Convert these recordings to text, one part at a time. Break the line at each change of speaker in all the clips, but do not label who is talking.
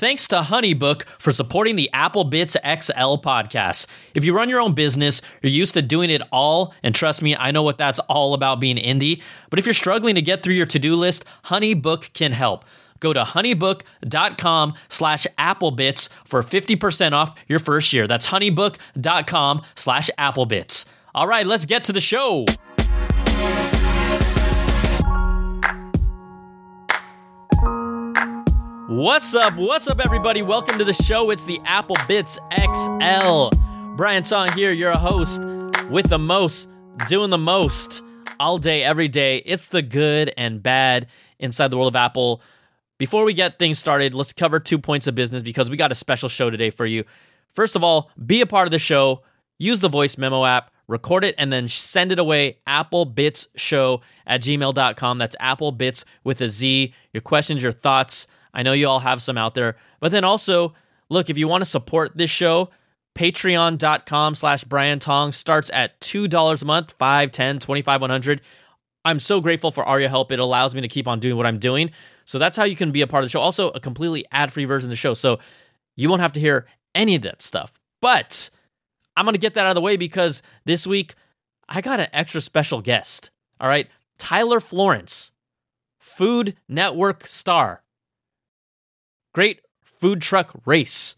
Thanks to Honeybook for supporting the Apple Bitz XL podcast. If you run your own business, you're used to doing it all, and trust me, I know what that's all about being indie. But if you're struggling to get through your to-do list, Honeybook can help. Go to honeybook.com slash applebitz for 50% off your first year. That's honeybook.com slash applebitz. All right, let's get to the show. What's up? What's up, everybody? Welcome to the show. It's the Apple Bitz XL. Brian Tong here, you're a host with the most, doing the most all day, every day. It's the good and bad inside the world of Apple. Before we get things started, let's cover two points of business because we got a special show today for you. First of all, be a part of the show. Use the voice memo app, record it, and then send it away. AppleBitzShow at gmail.com. That's AppleBitz with a Z. Your questions, your thoughts I know you all have some out there. But then also, look, if you want to support this show, patreon.com slash Brian Tong starts at $2 a month, 5 10 25 100 I'm so grateful for your help. It allows me to keep on doing what I'm doing. So that's how you can be a part of the show. Also, a completely ad free version of the show. So you won't have to hear any of that stuff. But I'm going to get that out of the way because this week I got an extra special guest. All right. Tyler Florence, Food Network star, great food truck race.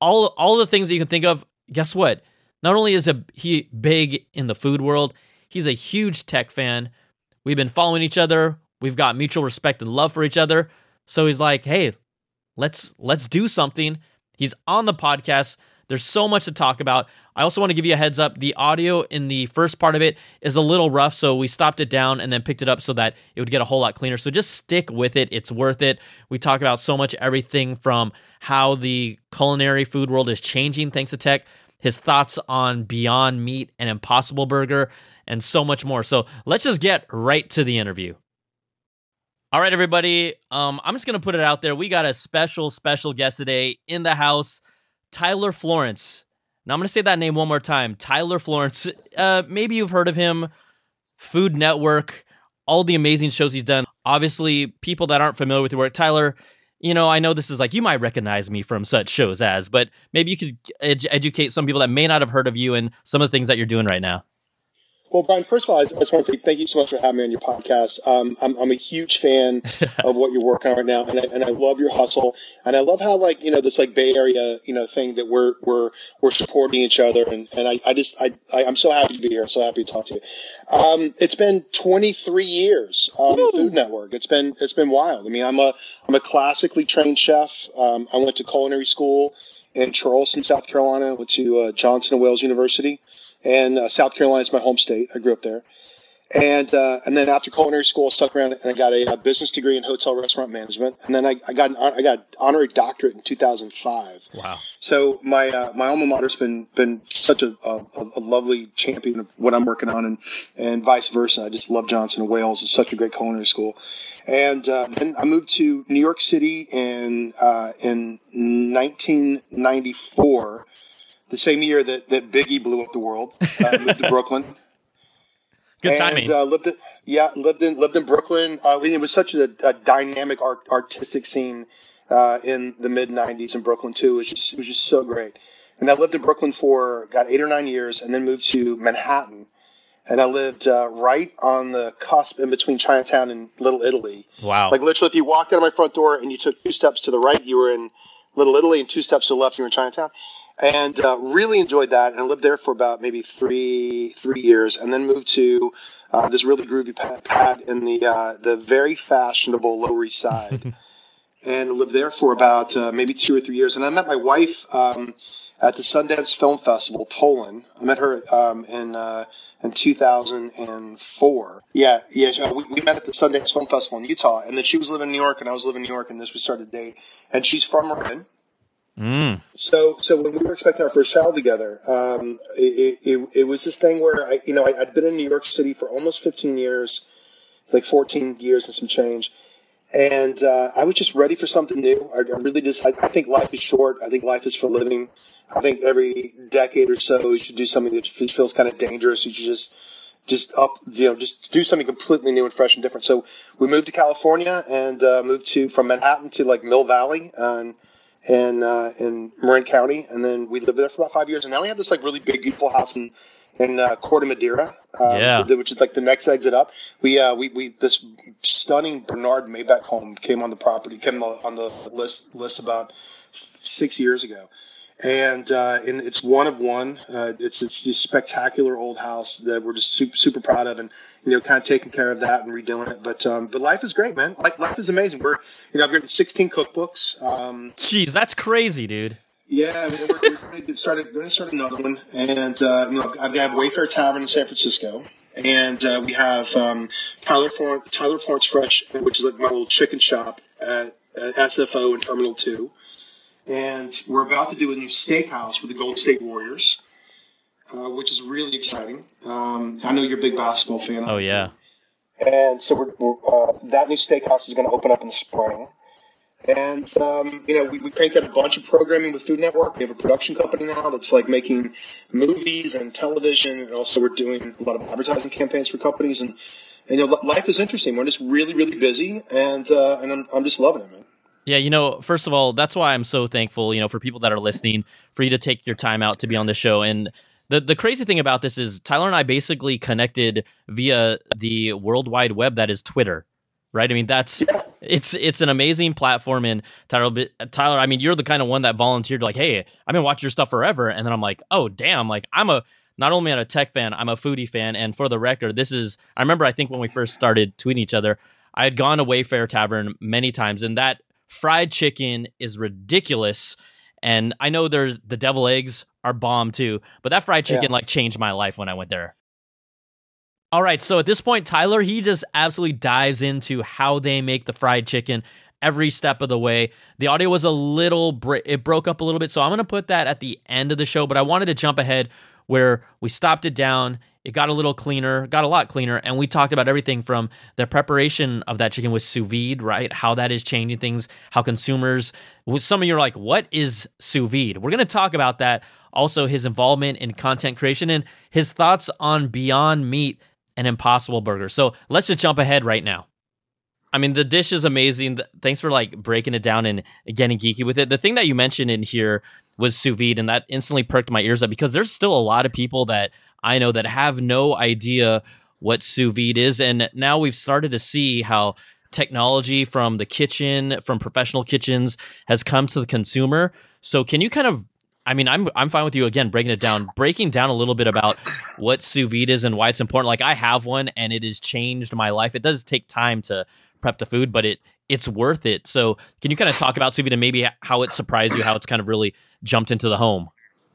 All all the things that you can think of. Guess what? Not only is a, he big in the food world, he's a huge tech fan. We've been following each other. We've got mutual respect and love for each other. So he's like, "Hey, let's let's do something." He's on the podcast. There's so much to talk about. I also want to give you a heads up. The audio in the first part of it is a little rough, so we stopped it down and then picked it up so that it would get a whole lot cleaner. So just stick with it. It's worth it. We talk about so much everything from how the culinary food world is changing thanks to tech, his thoughts on Beyond Meat and Impossible Burger, and so much more. So let's just get right to the interview. All right, everybody. Um, I'm just going to put it out there. We got a special, special guest today in the house. Tyler Florence. Now I'm going to say that name one more time. Tyler Florence. Uh, maybe you've heard of him. Food Network, all the amazing shows he's done. Obviously, people that aren't familiar with your work, Tyler, you know, I know this is like you might recognize me from such shows as, but maybe you could ed- educate some people that may not have heard of you and some of the things that you're doing right now.
Well, Brian, first of all, I just want to say thank you so much for having me on your podcast. Um, I'm, I'm, a huge fan of what you're working on right now, and I, and I love your hustle, and I love how like you know this like Bay Area you know thing that we're we're we're supporting each other, and and I, I just I, I am so happy to be here. I'm so happy to talk to you. Um, it's been 23 years on Food Network. It's been it's been wild. I mean, I'm a I'm a classically trained chef. Um, I went to culinary school in Charleston, South Carolina. Went to uh, Johnson and Wales University and uh, South Carolina is my home state. I grew up there. And uh, and then after culinary school, I stuck around and I got a, a, business degree in hotel restaurant management. And then I, I got an, I got an honorary doctorate in 2005.
Wow!
So my uh, my alma mater's been been such a, a, a, lovely champion of what I'm working on, and and vice versa. I just love Johnson and Wales. It's such a great culinary school. And uh, then I moved to New York City in uh, in 1994 the same year that, that Biggie blew up the world. Uh, moved to Brooklyn.
Good timing.
And, uh, lived in, yeah, lived in lived in Brooklyn. Uh, it was such a, a dynamic art, artistic scene uh, in the mid '90s in Brooklyn too. It was just it was just so great. And I lived in Brooklyn for got eight or nine years, and then moved to Manhattan. And I lived uh, right on the cusp in between Chinatown and Little Italy.
Wow!
Like literally, if you walked out of my front door and you took two steps to the right, you were in Little Italy, and two steps to the left, you were in Chinatown and uh, really enjoyed that and lived there for about maybe three three years and then moved to uh, this really groovy pad in the uh, the very fashionable Lower East Side and lived there for about uh, maybe two or three years. And I met my wife um, at the Sundance Film Festival Tolan. I met her um, in uh, in 2004 yeah yeah we, we met at the Sundance Film Festival in Utah and then she was living in New York and I was living in New York and this we started a date. And she's from Marin
Mm.
So, so when we were expecting our first child together, um, it, it, it, was this thing where I, you know, I, had been in New York City for almost 15 years, like 14 years and some change. And, uh, I was just ready for something new. I, I really just, I, I, think life is short. I think life is for living. I think every decade or so you should do something that feels kind of dangerous. You should just,
just up, you know, just do something completely new and fresh and different. So we moved to California and uh, moved to from Manhattan to like Mill Valley and in uh, in Marin County, and then we lived there for about five years. And now we have this like really big, beautiful house in in uh, Corte Madera,
um, yeah.
which is like the next exit up. We uh, we we this stunning Bernard Maybeck home came on the property, came on the list list about six years ago and uh, and it's one of one. Uh, it's it's a spectacular old house that we're just super super proud of, and you know, kind of taking care of that and redoing it. But um, but life is great, man. Like life is amazing. We're you know I've written 16 cookbooks. Um,
Jeez, that's crazy, dude.
Yeah, we're, we're going to start going to start another one, and uh, you know I've got Wayfair Tavern in San Francisco. And uh, we have um, Tyler, Florence, Tyler Florence Fresh, which is like my little chicken shop at, at SFO in Terminal 2 and we're about to do a new steakhouse with the Golden State Warriors, uh, which is really exciting. Um, I know you're a big basketball fan.
Oh yeah.
And so we're, we're, uh, that new steakhouse is going to open up in the spring. And um, you know, we, we painted a bunch of programming with Food Network. We have a production company now that's like making movies and television, and also we're doing a lot of advertising campaigns for companies. And, and you know, life is interesting. We're just really, really busy, and uh, and I'm, I'm just loving it, man.
Yeah, you know, first of all, that's why I'm so thankful, you know, for people that are listening, for you to take your time out to be on the show. And the the crazy thing about this is Tyler and I basically connected via the World Wide Web that is Twitter. Right? I mean, that's it's it's an amazing platform and Tyler Tyler, I mean, you're the kind of one that volunteered like, "Hey, I've been watching your stuff forever." And then I'm like, "Oh, damn, like I'm a not only am a tech fan, I'm a foodie fan." And for the record, this is I remember I think when we first started tweeting each other, I had gone to Wayfair Tavern many times and that fried chicken is ridiculous. And I know there's the devil eggs are bomb too, but that fried chicken yeah. like changed my life when I went there. All right, so at this point, Tyler he just absolutely dives into how they make the fried chicken every step of the way. The audio was a little it broke up a little bit, so I'm gonna put that at the end of the show. But I wanted to jump ahead where we stopped it down it got a little cleaner, got a lot cleaner, and we talked about everything from the preparation of that chicken with sous vide, right? How that is changing things, how consumers. Some of you are like, "What is sous vide?" We're going to talk about that. Also, his involvement in content creation and his thoughts on Beyond Meat and Impossible Burger. So let's just jump ahead right now. I mean, the dish is amazing. Thanks for like breaking it down and getting geeky with it. The thing that you mentioned in here was sous vide, and that instantly perked my ears up because there's still a lot of people that I know that have no idea what sous vide is. And now we've started to see how technology from the kitchen, from professional kitchens, has come to the consumer. So can you kind of I mean, I'm I'm fine with you again breaking it down, breaking down a little bit about what sous vide is and why it's important. Like I have one, and it has changed my life. It does take time to prep the food, but it it's worth it. So, can you kind of talk about sous vide and maybe how it surprised you, how it's kind of really jumped into the home?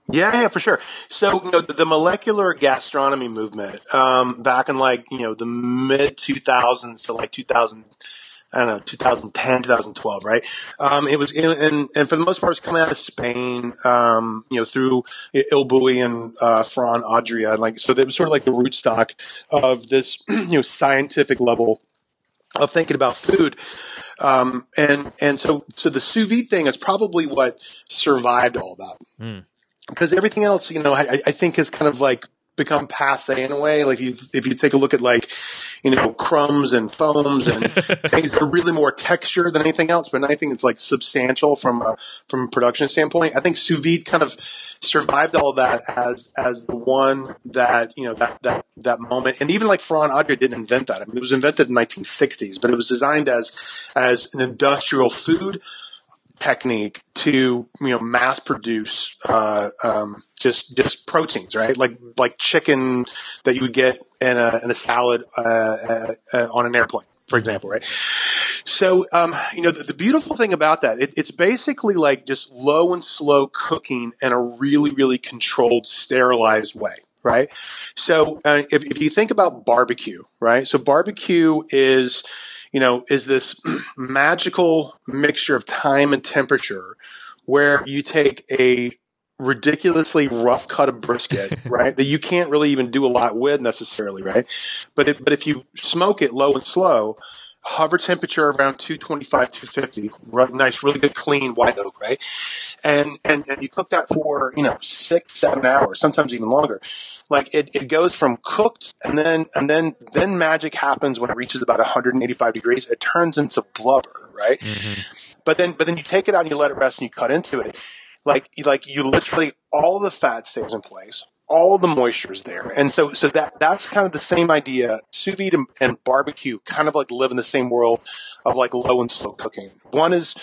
Yeah, yeah, for sure. So, you know, the, the molecular gastronomy movement, um, back in like, you know, the mid 2000s to like 2000, I don't know, 2010, 2012, right? Um, it was, in, and, and for the most part, it's coming out of Spain, um, you know, through El Bulli and, uh, Ferran Adrià. And Like, so it was sort of like the rootstock of this, you know, scientific level of thinking about food. Um, and, and so, so the sous vide thing is probably what survived all that. Mm because everything else, you know, I, I think is kind of like become passe in a way. Like you, if you take a look at like, you know, crumbs and foams and things that are really more texture than anything else, but anything that's like substantial from a, from a production standpoint. I think sous vide kind of survived all that as, as the one that, you know, that, that, that moment. And even like Ferran Adrià didn't invent that. I mean, it was invented in the 1960s, but it was designed as, as an industrial food technique to you know mass produce uh, um, just just proteins, right? Like like chicken that you would get in a in a salad uh, uh, uh on an airplane, for example, right? So um, you know the, the, beautiful thing about that, it, it's basically like just low and slow cooking in a really really controlled, sterilized way. Right. So uh, if, if you think about barbecue, right? So barbecue is you know, is this magical mixture of time and temperature where you take a ridiculously rough cut of brisket, right? that you can't really even do a lot with necessarily, right? But it, but if you smoke it low and slow, hover temperature around 225, 250, really nice, really good, clean white oak, right? And, and, and you cook that for, you know, six, seven hours, sometimes even longer. Like it, it goes from cooked and then, and then, then magic happens when it reaches about 185 degrees. It turns into blubber, right? Mm-hmm. But then, but then you take it out and you let it rest and you cut into it. Like, like you literally, all the fat stays in place all the moisture is there. And so, so that, that's kind of the same idea. Sous vide and, and, barbecue kind of like live in the same world of like low and slow cooking. One is,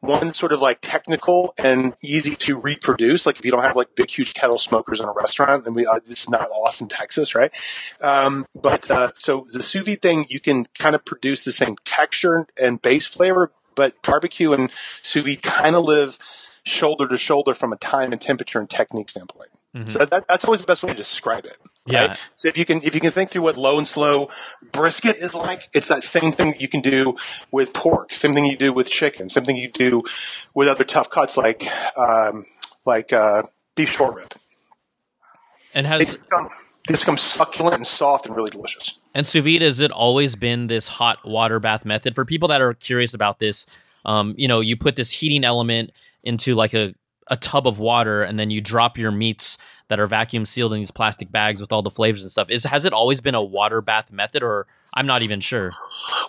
one sort of like technical and easy to reproduce. Like if you don't have like big, huge kettle smokers in a restaurant, then we, uh, it's not Austin, Texas, right? Um, but, uh, so the sous vide thing, you can kind of produce the same texture and base flavor, but barbecue and sous vide kind of live shoulder to shoulder from a time and temperature and technique standpoint. Mm-hmm. So that, that's always the best way to describe it. Right? Yeah. So if you can if you can think through what low and slow brisket is like, it's that same thing that you can do with pork, same thing you do with chicken, same thing you do with other tough cuts like um, like uh, beef short rib.
And has
it's become, it's become succulent and soft and really delicious.
And sous vide has it always been this hot water bath method for people that are curious about this? Um, you know, you put this heating element into like a a tub of water and then you drop your meats that are vacuum sealed in these plastic bags with all the flavors and stuff. Is has it always been a water bath method, or I'm not even sure.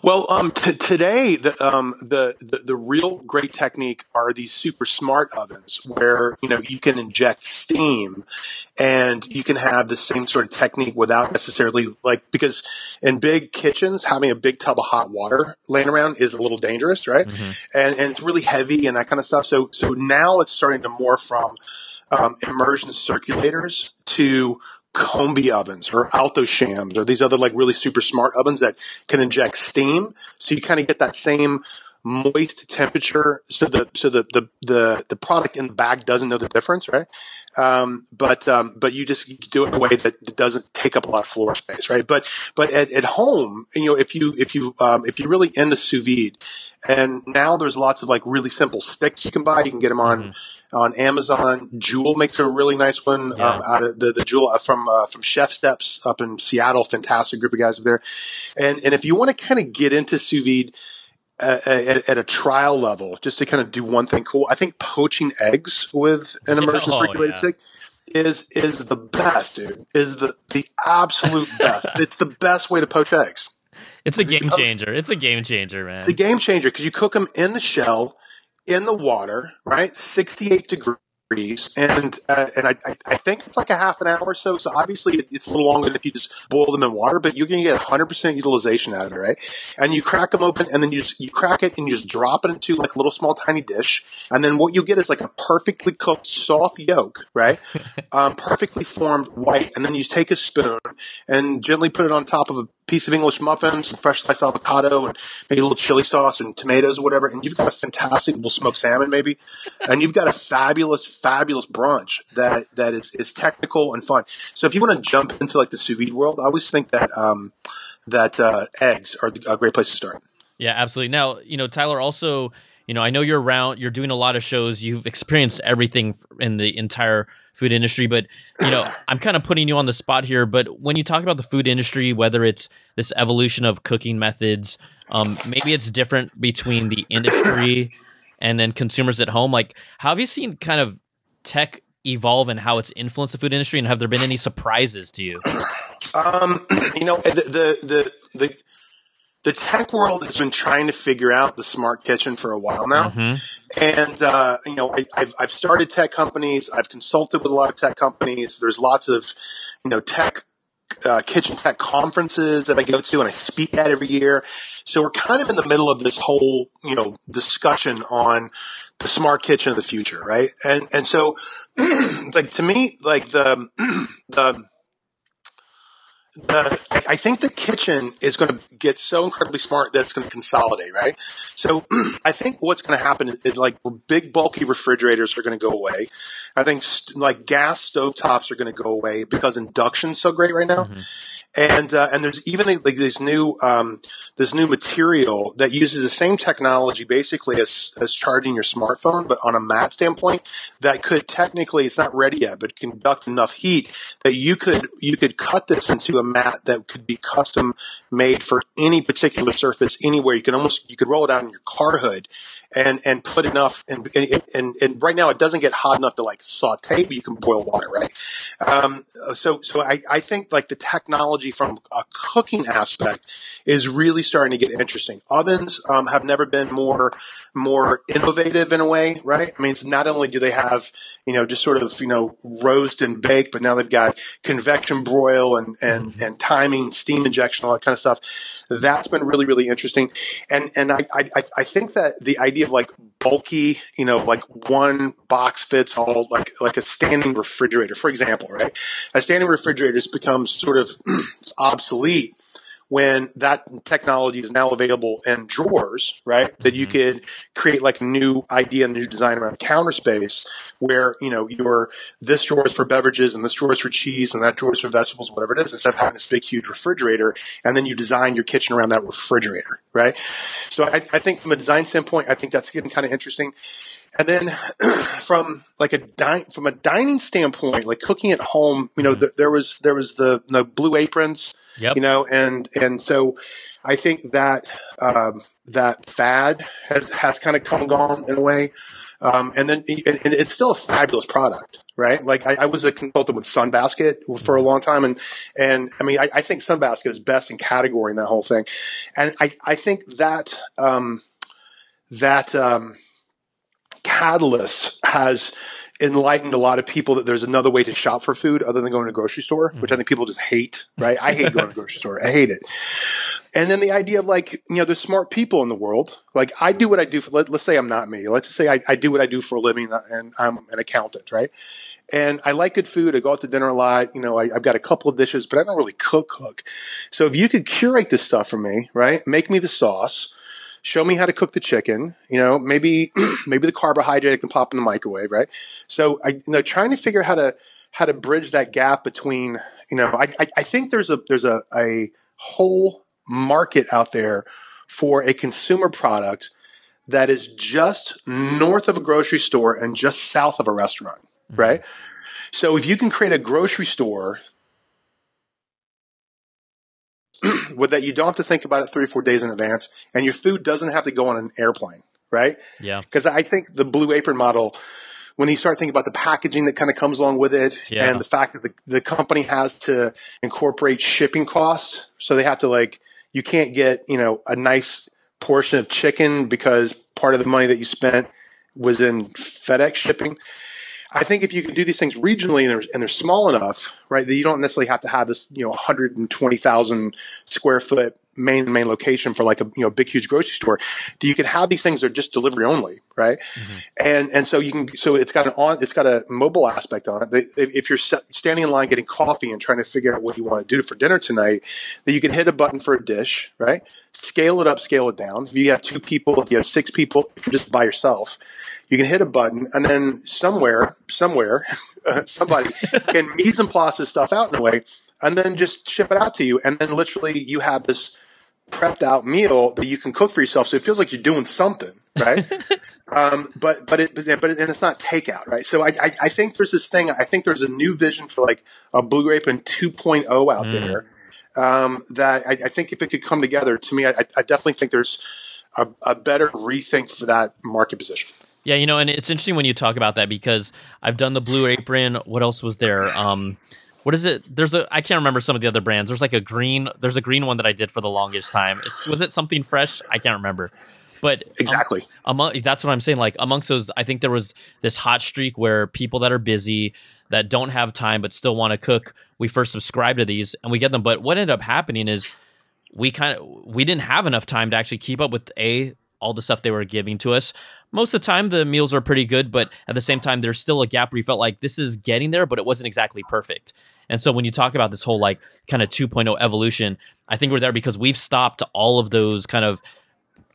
Well, um, t- today the, um, the, the the real great technique are these super smart ovens where you know you can inject steam, and you can have the same sort of technique without necessarily like because in big kitchens having a big tub of hot water laying around is a little dangerous, right? Mm-hmm. And and it's really heavy and that kind of stuff. So so now it's starting to morph from um, immersion circulators to combi ovens or Alto-Shaams or these other like really super smart ovens that can inject steam. So you kind of get that same moist temperature so the so the the the, the product in the bag doesn't know the difference right? Um, but um, but you just do it in a way that doesn't take up a lot of floor space right? But but at, at home you know if you if you um, if you're really into sous vide and now there's lots of like really simple sticks you can buy you can get them on mm-hmm on Amazon. Joule makes a really nice one yeah. um, out of the the Joule uh, from uh, from ChefSteps up in Seattle. Fantastic group of guys there. And and if you want to kind of get into sous vide. Uh, at, at, a trial level, just to kind of do one thing cool, I think poaching eggs with an immersion oh, circulated yeah. stick is is the best, dude. Is the the absolute best. it's the best way to poach eggs.
It's a game changer. It's a game changer, man.
It's a game changer because you cook them in the shell in the water, right? 68 degrees and uh, and I, I think it's like a half an hour or so. So obviously it's a little longer than if you just boil them in water, but you're going to get 100 percent utilization out of it, right? And you crack them open, and then you just you crack it and you just drop it into like a little small tiny dish, and then what you get is like a perfectly cooked soft yolk, right? um, perfectly formed white, and then you take a spoon and gently put it on top of a piece of English muffin, some fresh sliced avocado, and maybe a little chili sauce and tomatoes or whatever, and you've got a fantastic little smoked salmon, maybe, and you've got a fabulous fabulous brunch that that is, is technical and fun. So if you want to jump into like the sous vide world, I always think that um, that uh, eggs are a great place to start.
Yeah, absolutely. Now, you know, Tyler also, you know, I know you're around, you're doing a lot of shows, you've experienced everything in the entire food industry, but you know, I'm kind of putting you on the spot here, but when you talk about the food industry, whether it's this evolution of cooking methods, um, maybe it's different between the industry and then consumers at home. Like, how have you seen kind of tech evolve and how it's influenced the food industry, and have there been any surprises to you?
Um, you know, the, the the the the tech world has been trying to figure out the smart kitchen for a while now, mm-hmm. and uh, you know, I, have I've started tech companies. I've consulted with a lot of tech companies. There's lots of you know tech uh, kitchen tech conferences that I go to and I speak at every year. So we're kind of in the middle of this whole, you know, discussion on the smart kitchen of the future, right? And and so, like to me, like the the the I think the kitchen is going to get so incredibly smart that it's going to consolidate, right? So I think what's going to happen is, like big bulky refrigerators are going to go away. I think st- like gas stove tops are going to go away because induction's so great right now. Mm-hmm. And uh, and there's even like this new um, this new material that uses the same technology basically as as charging your smartphone, but on a mat standpoint that could technically it's not ready yet, but conduct enough heat that you could you could cut this into a mat that could be custom made for any particular surface anywhere. You can almost you could roll it out in your car hood and and put enough and and, and, right now it doesn't get hot enough to like saute, but you can boil water, right? Um, so so I, I think like the technology from a cooking aspect is really starting to get interesting. Ovens um, have never been more more innovative in a way, right? I mean, not only do they have, you know, just sort of, you know, roast and bake, but now they've got convection broil and, and, mm-hmm. and timing, steam injection, all that kind of stuff. That's been really, really interesting. And, and I, I, I think that the idea of like bulky, you know, like one box fits all, like, like a standing refrigerator, for example, right? A standing refrigerator has become sort of obsolete when that technology is now available in drawers, right? That you mm-hmm. could create like a new idea, and a new design around counter space where, you know, your this drawer is for beverages and this drawer is for cheese and that drawer is for vegetables, whatever it is, instead of having this big, huge refrigerator. And then you design your kitchen around that refrigerator, right? So I, I think from a design standpoint, I think that's getting kind of interesting. And then from like a dine from a dining standpoint, like cooking at home, you know, mm-hmm. there was there was the, the blue aprons, yep. you know, and and so I think that um, that fad has has kind of come and gone in a way. Um, and then and, and, it's still a fabulous product, right? Like I, I, was a consultant with Sunbasket for a long time, and and I mean I, I, think Sunbasket is best in category in that whole thing, and I I think that um, that um, catalyst has enlightened a lot of people that there's another way to shop for food other than going to a grocery store, mm-hmm. which I think people just hate, right? I hate going to a grocery store. I hate it. And then the idea of like, you know, there's smart people in the world. Like I do what I do for, let, us say I'm not me. Let's just say I, I do what I do for a living and I'm an accountant, right? And I like good food. I go out to dinner a lot. You know, I, have got a couple of dishes, but I don't really cook cook. So if you could curate this stuff for me, right? Make me the sauce show me how to cook the chicken. You know, maybe maybe the carbohydrate can pop in the microwave, right? So I, you know, trying to figure how to how to bridge that gap between, you know, I I, I think there's a there's a a whole market out there for a consumer product that is just north of a grocery store and just south of a restaurant, mm-hmm. right? So if you can create a grocery store with that you don't have to think about it three or four days in advance, and your food doesn't have to go on an airplane, right?
Yeah.
Because I think the Blue Apron model, when you start thinking about the packaging that kind of comes along with it, yeah. and the fact that the, the company has to incorporate shipping costs, so they have to like you can't get you know a nice portion of chicken because part of the money that you spent was in FedEx shipping. I think if you can do these things regionally and they're, and they're small enough, right, that you don't necessarily have to have this, you know, 120,000 square foot main main location for like a you know big huge grocery store you can have these things that are just delivery only right? Mm-hmm. and and so you can so it's got an on it's got a mobile aspect on it. If, if you're standing in line getting coffee and trying to figure out what you want to do for dinner tonight that you can hit a button for a dish right? Scale it up scale it down. If you have two people if you have six people if you're just by yourself you can hit a button, and then somewhere, somewhere, uh, somebody can mise en place this stuff out in a way, and then just ship it out to you. And then literally, you have this prepped out meal that you can cook for yourself. So it feels like you're doing something, right? um, but but it but it, and it's not takeout, right? So I, I, I think there's this thing. I think there's a new vision for like a Blue Apron 2.0 out mm. there. Um, that I, I, think if it could come together, to me, I, I definitely think there's a, a better rethink for that market position.
Yeah, you know, and it's interesting when you talk about that because I've done the Blue Apron. What else was there? Um, what is it? There's a I can't remember some of the other brands. There's like a green. There's a green one that I did for the longest time. It's, was it something fresh? I can't remember. But
exactly
um, among that's what I'm saying. Like amongst those, I think there was this hot streak where people that are busy, that don't have time but still want to cook, we first subscribe to these and we get them. But what ended up happening is we kind of we didn't have enough time to actually keep up with a all the stuff they were giving to us. Most of the time, the meals are pretty good, but at the same time, there's still a gap where you felt like this is getting there, but it wasn't exactly perfect. And so when you talk about this whole like kind of 2.0 evolution, I think we're there because we've stopped all of those kind of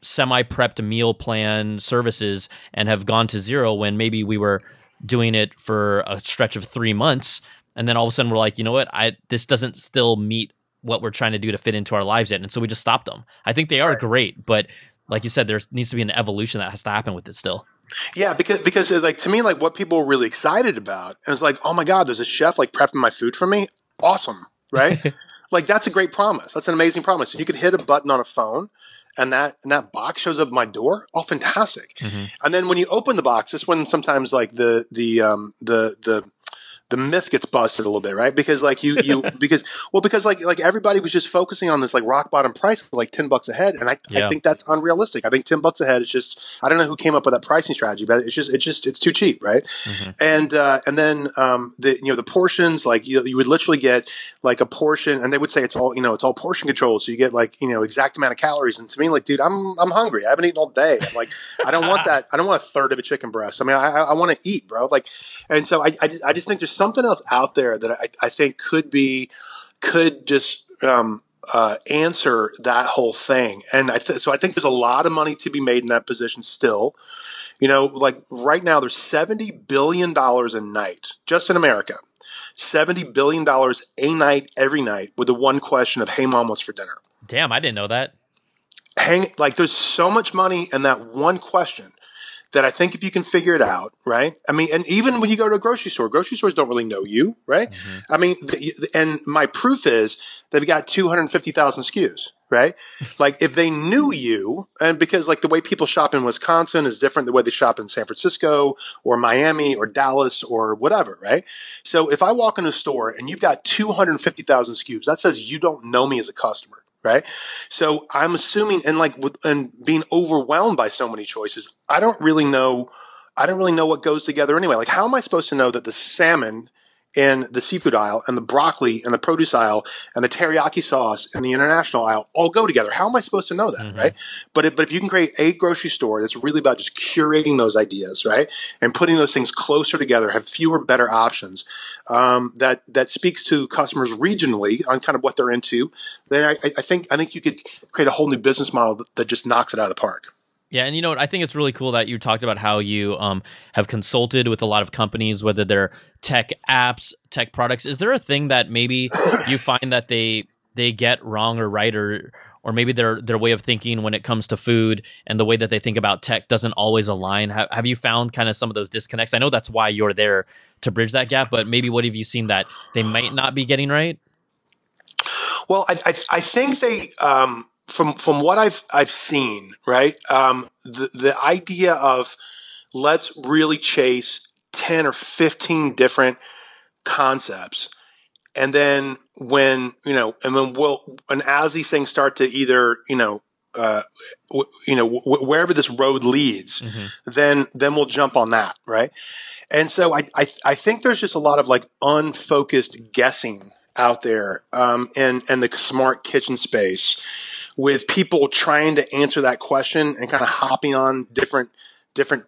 semi prepped meal plan services and have gone to zero when maybe we were doing it for a stretch of three months. And then all of a sudden we're like, you know what? I this doesn't still meet what we're trying to do to fit into our lives yet, and so we just stopped them. I think they are great, but like you said, there needs to be an evolution that has to happen with it still.
Yeah, because because like to me, like what people were really excited about, and it's like, oh my god, there's a chef like prepping my food for me. Awesome, right? like that's a great promise. That's an amazing promise. You could hit a button on a phone and that and that box shows up at my door. Oh, fantastic! Mm-hmm. And then when you open the box, this when sometimes like the the um, the the the myth gets busted a little bit, right? Because like you you because well because like like everybody was just focusing on this like rock bottom price of like ten bucks a head, and I, yeah. I think that's unrealistic. I think ten bucks a head is just I don't know who came up with that pricing strategy, but it's just it's just it's too cheap, right? Mm-hmm. And uh, and then um, the you know the portions like you, you would literally get like a portion, and they would say it's all you know it's all portion controlled, so you get like you know exact amount of calories. And to me, like dude, I'm I'm hungry. I haven't eaten all day. I'm like I don't want that. I don't want a third of a chicken breast. I mean, I I, I want to eat, bro. Like, and so I I just, I just think there's something else out there that I, I think could be could just um, uh, answer that whole thing. And I th- so I think there's a lot of money to be made in that position still. You know, like right now, there's seventy billion dollars a night just in America. Seventy billion dollars a night, every night, with the one question of "Hey, mom, what's for dinner?"
Damn, I didn't know that.
Hang like there's so much money in that one question that I think if you can figure it out, right? I mean, and even when you go to a grocery store, grocery stores don't really know you, right? Mm-hmm. I mean, and my proof is they've got 250,000 SKUs, right? like if they knew you, and because like the way people shop in Wisconsin is different the way they shop in San Francisco or Miami or Dallas or whatever, right? So if I walk in a store and you've got 250,000 SKUs, that says you don't know me as a customer right? So I'm assuming, and like, with, and being overwhelmed by so many choices, I don't really know. I don't really know what goes together anyway. Like, how am I supposed to know that the salmon in the seafood aisle and the broccoli and the produce aisle and the teriyaki sauce and the international aisle all go together. How am I supposed to know that, mm-hmm. right? But if, but if you can create a grocery store that's really about just curating those ideas, right, and putting those things closer together, have fewer, better options, um, that that speaks to customers regionally on kind of what they're into, then I, I think I think you could create a whole new business model that, that just knocks it out of the park.
Yeah, and you know what? I think it's really cool that you talked about how you um, have consulted with a lot of companies, whether they're tech apps, tech products. Is there a thing that maybe you find that they they get wrong or right, or or maybe their their way of thinking when it comes to food and the way that they think about tech doesn't always align? Have, have you found kind of some of those disconnects? I know that's why you're there to bridge that gap, but maybe what have you seen that they might not be getting right?
Well, I I, I think they. Um, from from what I've I've seen, right? Um, the the idea of let's really chase ten or fifteen different concepts, and then when you know, and then we'll and as these things start to either you know. Uh, w- you know, w- wherever this road leads, mm-hmm. then then we'll jump on that, right? And so I, I I think there's just a lot of like unfocused guessing out there, um, and and the smart kitchen space, with people trying to answer that question and kind of hopping on different different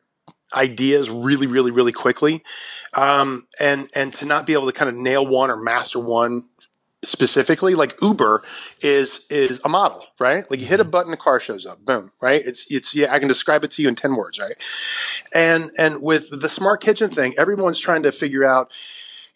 ideas really, really, really quickly, um, and and to not be able to kind of nail one or master one specifically like uber is is a model right? Like you hit a mm-hmm. button the car shows up boom right? It's it's yeah i can describe it to you in 10 words right? And and with the smart kitchen thing everyone's trying to figure out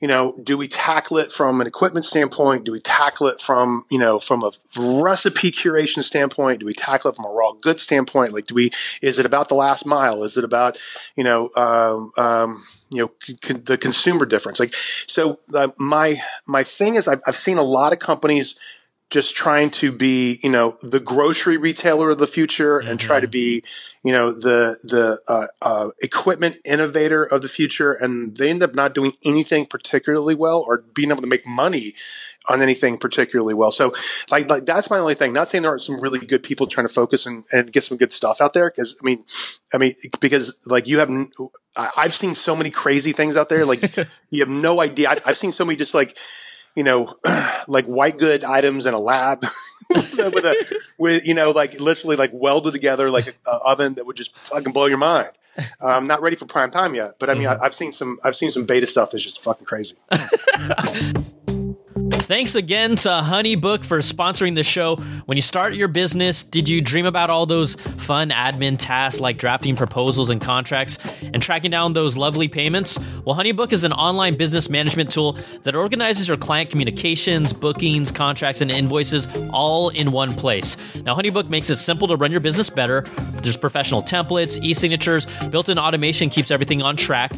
you know, do we tackle it from an equipment standpoint? Do we tackle it from, you know, from a recipe curation standpoint? Do we tackle it from a raw good standpoint? Like, do we, is it about the last mile? Is it about, you know, um, um, you know, the consumer difference? Like, so uh, my, my thing is I've, I've seen a lot of companies just trying to be, you know, the grocery retailer of the future and mm-hmm. try to be, you know, the the uh, uh, equipment innovator of the future, and they end up not doing anything particularly well or being able to make money on anything particularly well. So, like, like that's my only thing. Not saying there aren't some really good people trying to focus and, and get some good stuff out there, because I mean, I mean, because like you have, I've seen so many crazy things out there. Like you have no idea. I've seen so many just like you know, like white good items in a lab with, a, with, you know, like literally like welded together like an oven that would just fucking blow your mind. I'm not ready for prime time yet, but I mean, mm-hmm. I, I've seen some, I've seen some beta stuff that's just fucking crazy.
Thanks again to HoneyBook for sponsoring the show. When you start your business, did you dream about all those fun admin tasks like drafting proposals and contracts and tracking down those lovely payments? Well, HoneyBook is an online business management tool that organizes your client communications, bookings, contracts, and invoices all in one place. Now, HoneyBook makes it simple to run your business better. There's professional templates, e signatures, built in automation keeps everything on track.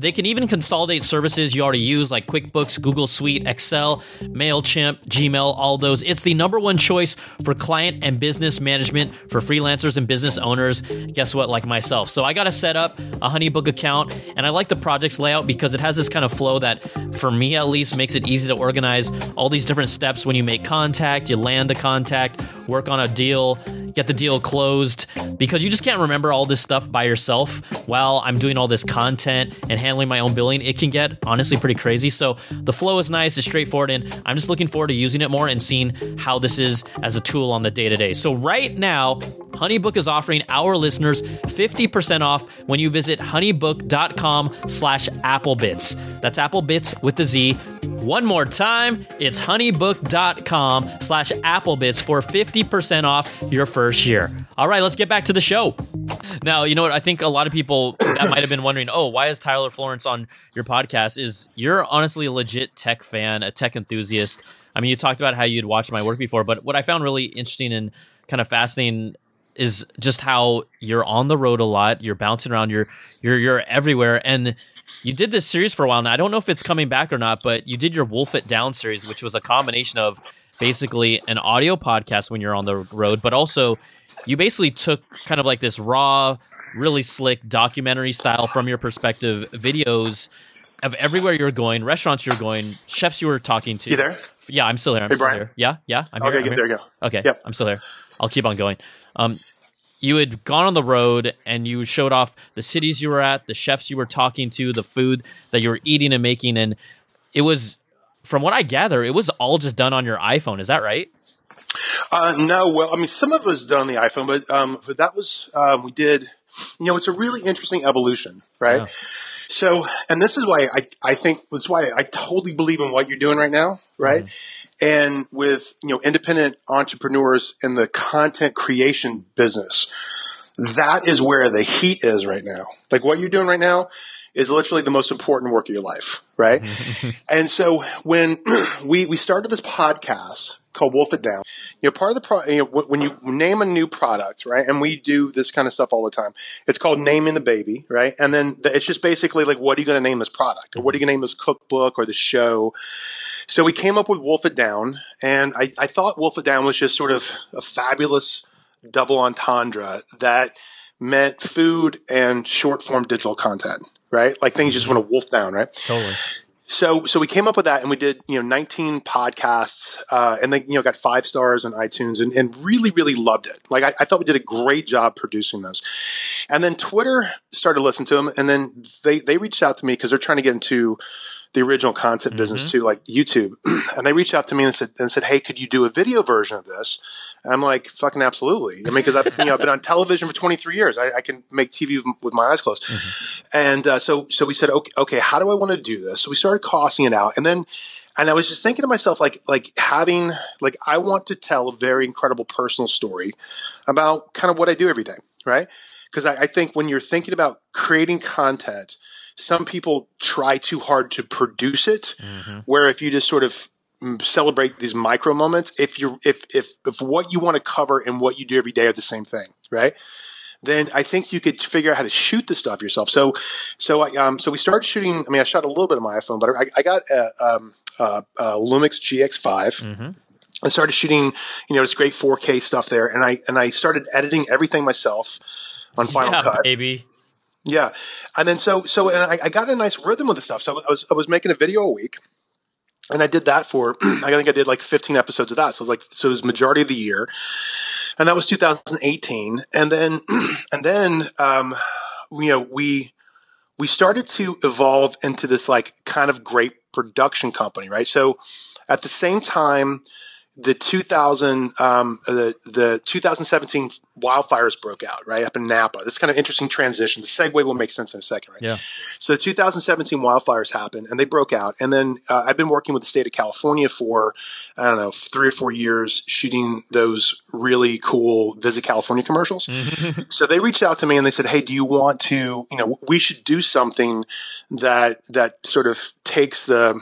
They can even consolidate services you already use like QuickBooks, Google Suite, Excel, MailChimp, Gmail, all those. It's the number one choice for client and business management for freelancers and business owners. Guess what? Like myself. So I got to set up a HoneyBook account and I like the project's layout because it has this kind of flow that, for me at least, makes it easy to organize all these different steps when you make contact, you land a contact, work on a deal, get the deal closed because you just can't remember all this stuff by yourself while I'm doing all this content and handling my own billing. It can get honestly pretty crazy. So the flow is nice, it's straightforward, and I'm just looking forward to using it more and seeing how this is as a tool on the day to day. So right now, HoneyBook is offering our listeners 50% off when you visit honeybook.com slash applebitz. That's applebitz with the Z. One more time, it's honeybook.com slash applebitz for 50% off your first year. All right, let's get back to the show. Now, you know what? I think a lot of people that might have been wondering, oh, why is Tyler Florence on your podcast? Is you're honestly a legit tech fan, a tech enthusiast. I mean, you talked about how you'd watched my work before, but what I found really interesting and kind of fascinating is just how you're on the road a lot, you're bouncing around, you're you're you're everywhere, and you did this series for a while now. I don't know if it's coming back or not, but you did your Wolf It Down series, which was a combination of basically an audio podcast when you're on the road, but also you basically took kind of like this raw, really slick documentary style from your perspective videos of everywhere you're going, restaurants you're going, chefs you were talking to.
You there?
Yeah, I'm still there. I'm
Hey,
still
Brian.
here. Yeah, yeah. I'm
Okay,
here. I'm here.
There you go.
Okay,
Yep.
I'm still there. I'll keep on going. Um, you had gone on the road and you showed off the cities you were at, the chefs you were talking to, the food that you were eating and making, and it was, from what I gather, it was all just done on your iPhone. Is that right?
Uh, no, well, I mean, some of it was done on the iPhone, but, um, but that was, um, we did, you know, it's a really interesting evolution, right?
Yeah.
So, and this is why I, I think, this is why I totally believe in what you're doing right now, right? And with, you know, independent entrepreneurs in the content creation business, that is where the heat is right now. Like what you're doing right now is literally the most important work of your life, right? and so when we we started this podcast called Wolf It Down, you know, part of the pro, you know, when you name a new product, right? And we do this kind of stuff all the time. It's called naming the baby, right? And then the, it's just basically like, what are you going to name this product, or what are you going to name this cookbook or the show? So we came up with Wolf It Down, and I, I thought Wolf It Down was just sort of a fabulous double entendre that meant food and short form digital content, right? Like things just want to wolf down, right?
Totally.
So, so we came up with that, and we did, you know, 19 podcasts, uh, and they, you know, got five stars on iTunes, and, and really, really loved it. Like, I, I thought we did a great job producing those. And then Twitter started listening to them, and then they they reached out to me because they're trying to get into the original content business too, like YouTube. and they reached out to me and said, and said, "Hey, could you do a video version of this?" And I'm like, "Fucking absolutely!" I mean, because I've you know I've been on television for 23 years. I, I can make TV with- my eyes closed. And uh, so so we said, okay, okay, how do I want to do this? So we started costing it out, and then. And I was just thinking to myself, like, like having, like, I want to tell a very incredible personal story about kind of what I do every day, right? Because I, I think when you're thinking about creating content, some people try too hard to produce it. Where if you just sort of celebrate these micro moments, if you're if if if what you want to cover and what you do every day are the same thing, right? Then I think you could figure out how to shoot the stuff yourself. So, so I, um, so we started shooting. I mean, I shot a little bit of my iPhone, but I, I got a, um, uh, uh, Lumix GH5. I started shooting, you know, this great 4K stuff there, and I and I started editing everything myself on Final
yeah,
Cut.
baby.
Yeah, and then so so and I, I got a nice rhythm with the stuff. So I was I was making a video a week, and I did that for I think I did like 15 episodes of that. So it was like so it was majority of the year, and that was 2018. And then and then um, you know we we started to evolve into this like kind of great production company, right? So at the same time, the 2000 um, the the 2017 wildfires broke out right up in Napa. This kind of interesting transition. The segue will make sense in a second, right?
Yeah.
So the 2017 wildfires happened and they broke out, and then uh, I've been working with the state of California for I don't know three or four years, shooting those really cool Visit California commercials. so they reached out to me and they said, "Hey, do you want to? You know, we should do something that that sort of takes the."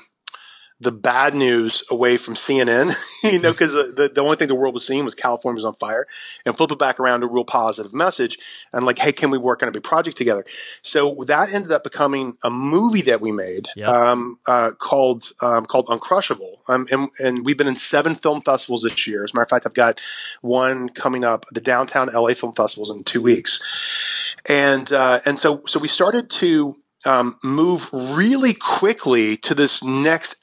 The bad news away from CNN, you know, because the, the only thing the world was seeing was California was on fire, and flip it back around to a real positive message, and like, hey, can we work on a big project together? So that ended up becoming a movie that we made
Yep.
um, uh, called um, called Uncrushable, um, and, and we've been in seven film festivals this year. As a matter of fact, I've got one coming up, the Downtown LA Film Festivals in two weeks, and uh, and so so we started to um, move really quickly to this next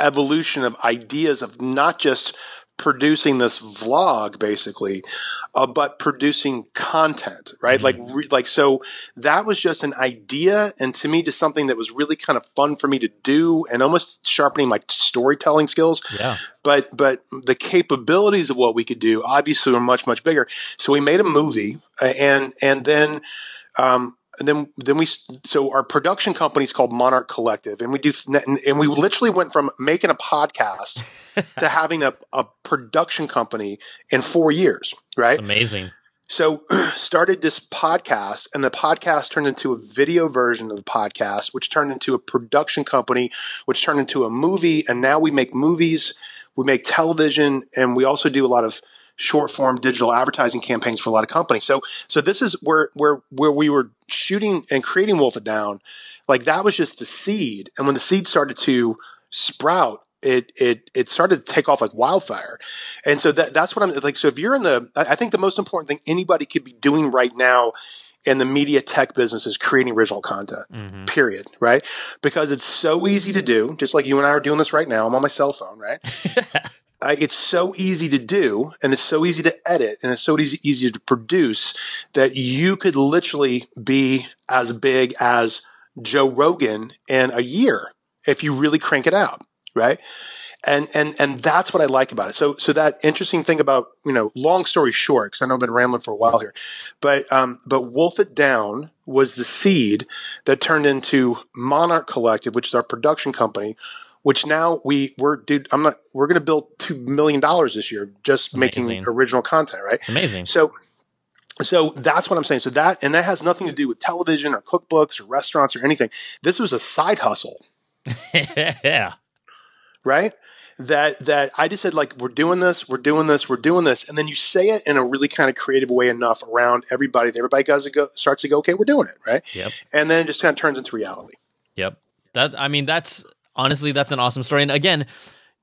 evolution of ideas of not just producing this vlog basically uh, but producing content right like re- like so that was just an idea and to me just something that was really kind of fun for me to do and almost sharpening my storytelling skills
Yeah.
but but the capabilities of what we could do obviously were much much bigger. So we made a movie, uh, and and then. Um, and then, then we so our production company is called Monarch Collective, and we do and, we literally went from making a podcast to having a, a production company in four years, right?
Amazing.
So started this podcast, and the podcast turned into a video version of the podcast, which turned into a production company, which turned into a movie, and now we make movies, we make television, and we also do a lot of short form digital advertising campaigns for a lot of companies. So so this is where where where we were shooting and creating Wolf It Down, like that was just the seed, and when the seed started to sprout. It, it it started to take off like wildfire, and so that that's what I'm like. So if you're in the, I think the most important thing anybody could be doing right now in the media tech business is creating original content.
Mhm.
Period. Right? Because it's so easy to do. Just like you and I are doing this right now. I'm on my cell phone. Right? Uh, it's so easy to do, and it's so easy to edit, and it's so easy easy to produce that you could literally be as big as Joe Rogan in a year if you really crank it out, right? And and and that's what I like about it. So so that interesting thing about you know, long story short, because I know I've been rambling for a while here, but um, but Wolf It Down was the seed that turned into Monarch Collective, which is our production company, which now we we're dude, I'm not we're gonna build two million dollars this year just making original content, right?
It's amazing.
So so that's what I'm saying. So that and that has nothing to do with television or cookbooks or restaurants or anything. This was a side hustle,
yeah.
right? That that I just said like we're doing this, we're doing this, we're doing this, and then you say it in a really kind of creative way enough around everybody. that Everybody goes to go starts to go, okay, we're doing it, right?
Yep.
And then it just kind of turns into reality.
Yep. That I mean that's honestly that's an awesome story. And again,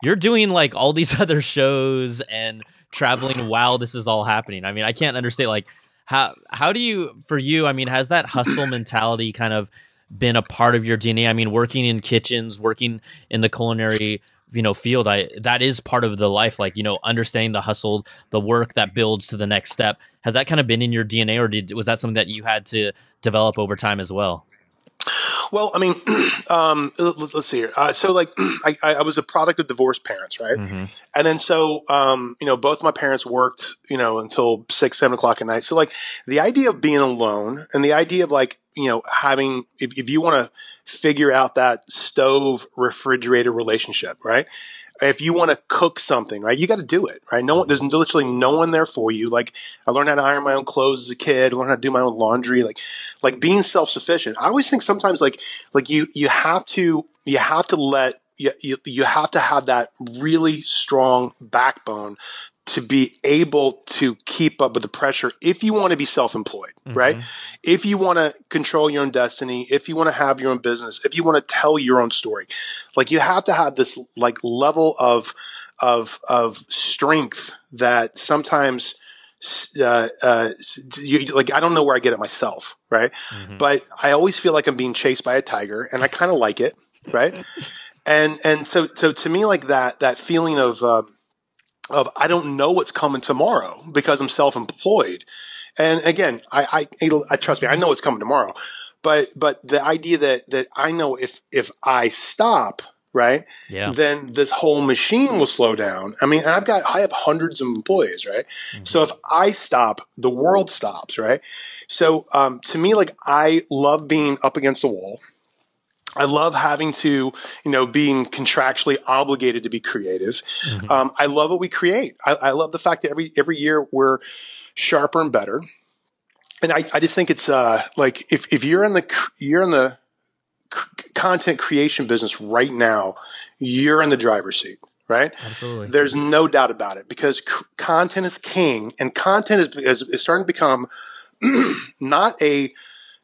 you're doing like all these other shows and traveling while this is all happening. I mean, I can't understand like how how do you for you, I mean, has that hustle mentality kind of been a part of your DNA? I mean, working in kitchens, working in the culinary you know field i that is part of the life like you know understanding the hustle the work that builds to the next step has that kind of been in your dna or did was that something that you had to develop over time as well
Well, I mean, um, let- let's see here. Uh, so, like, I, I was a product of divorced parents, right?
Mhm.
And then so, um, you know, both my parents worked, you know, until six, seven o'clock at night. So like the idea of being alone and the idea of like, you know, having, if, if you want to figure out that stove refrigerator relationship, right? If you want to cook something, right, you got to do it, right? No one, there's literally no one there for you. Like I learned how to iron my own clothes as a kid, I learned how to do my own laundry, like, like being self-sufficient. I always think sometimes like, like you, you have to, you have to let you, you, you have to have that really strong backbone to be able to keep up with the pressure if you want to be self-employed right if you want to control your own destiny if you want to have your own business if you want to tell your own story like you have to have this like level of of of strength that sometimes uh, uh, you, like I don't know where I get it myself, right?
Mhm.
But I always feel like I'm being chased by a tiger, and I kind of like it, right? and and so so to me, like that that feeling of um, of I don't know what's coming tomorrow because I'm self-employed. And again, I, I, I trust me, I know what's coming tomorrow. But but the idea that that I know if if I stop, right?
Yeah.
Then this whole machine will slow down. I mean, I've got I have hundreds of employees, right?
Mm-hmm.
So if I stop, the world stops, right? So um, to me, like I love being up against the wall. I love having to, you know, being contractually obligated to be creative.
Mhm.
Um, I love what we create. I, I love the fact that every every year we're sharper and better. And I, I just think it's uh, like if, if you're in the you're in the c- content creation business right now, you're in the driver's seat, right?
Absolutely.
There's no doubt about it because c- content is king, and content is, is, is starting to become not a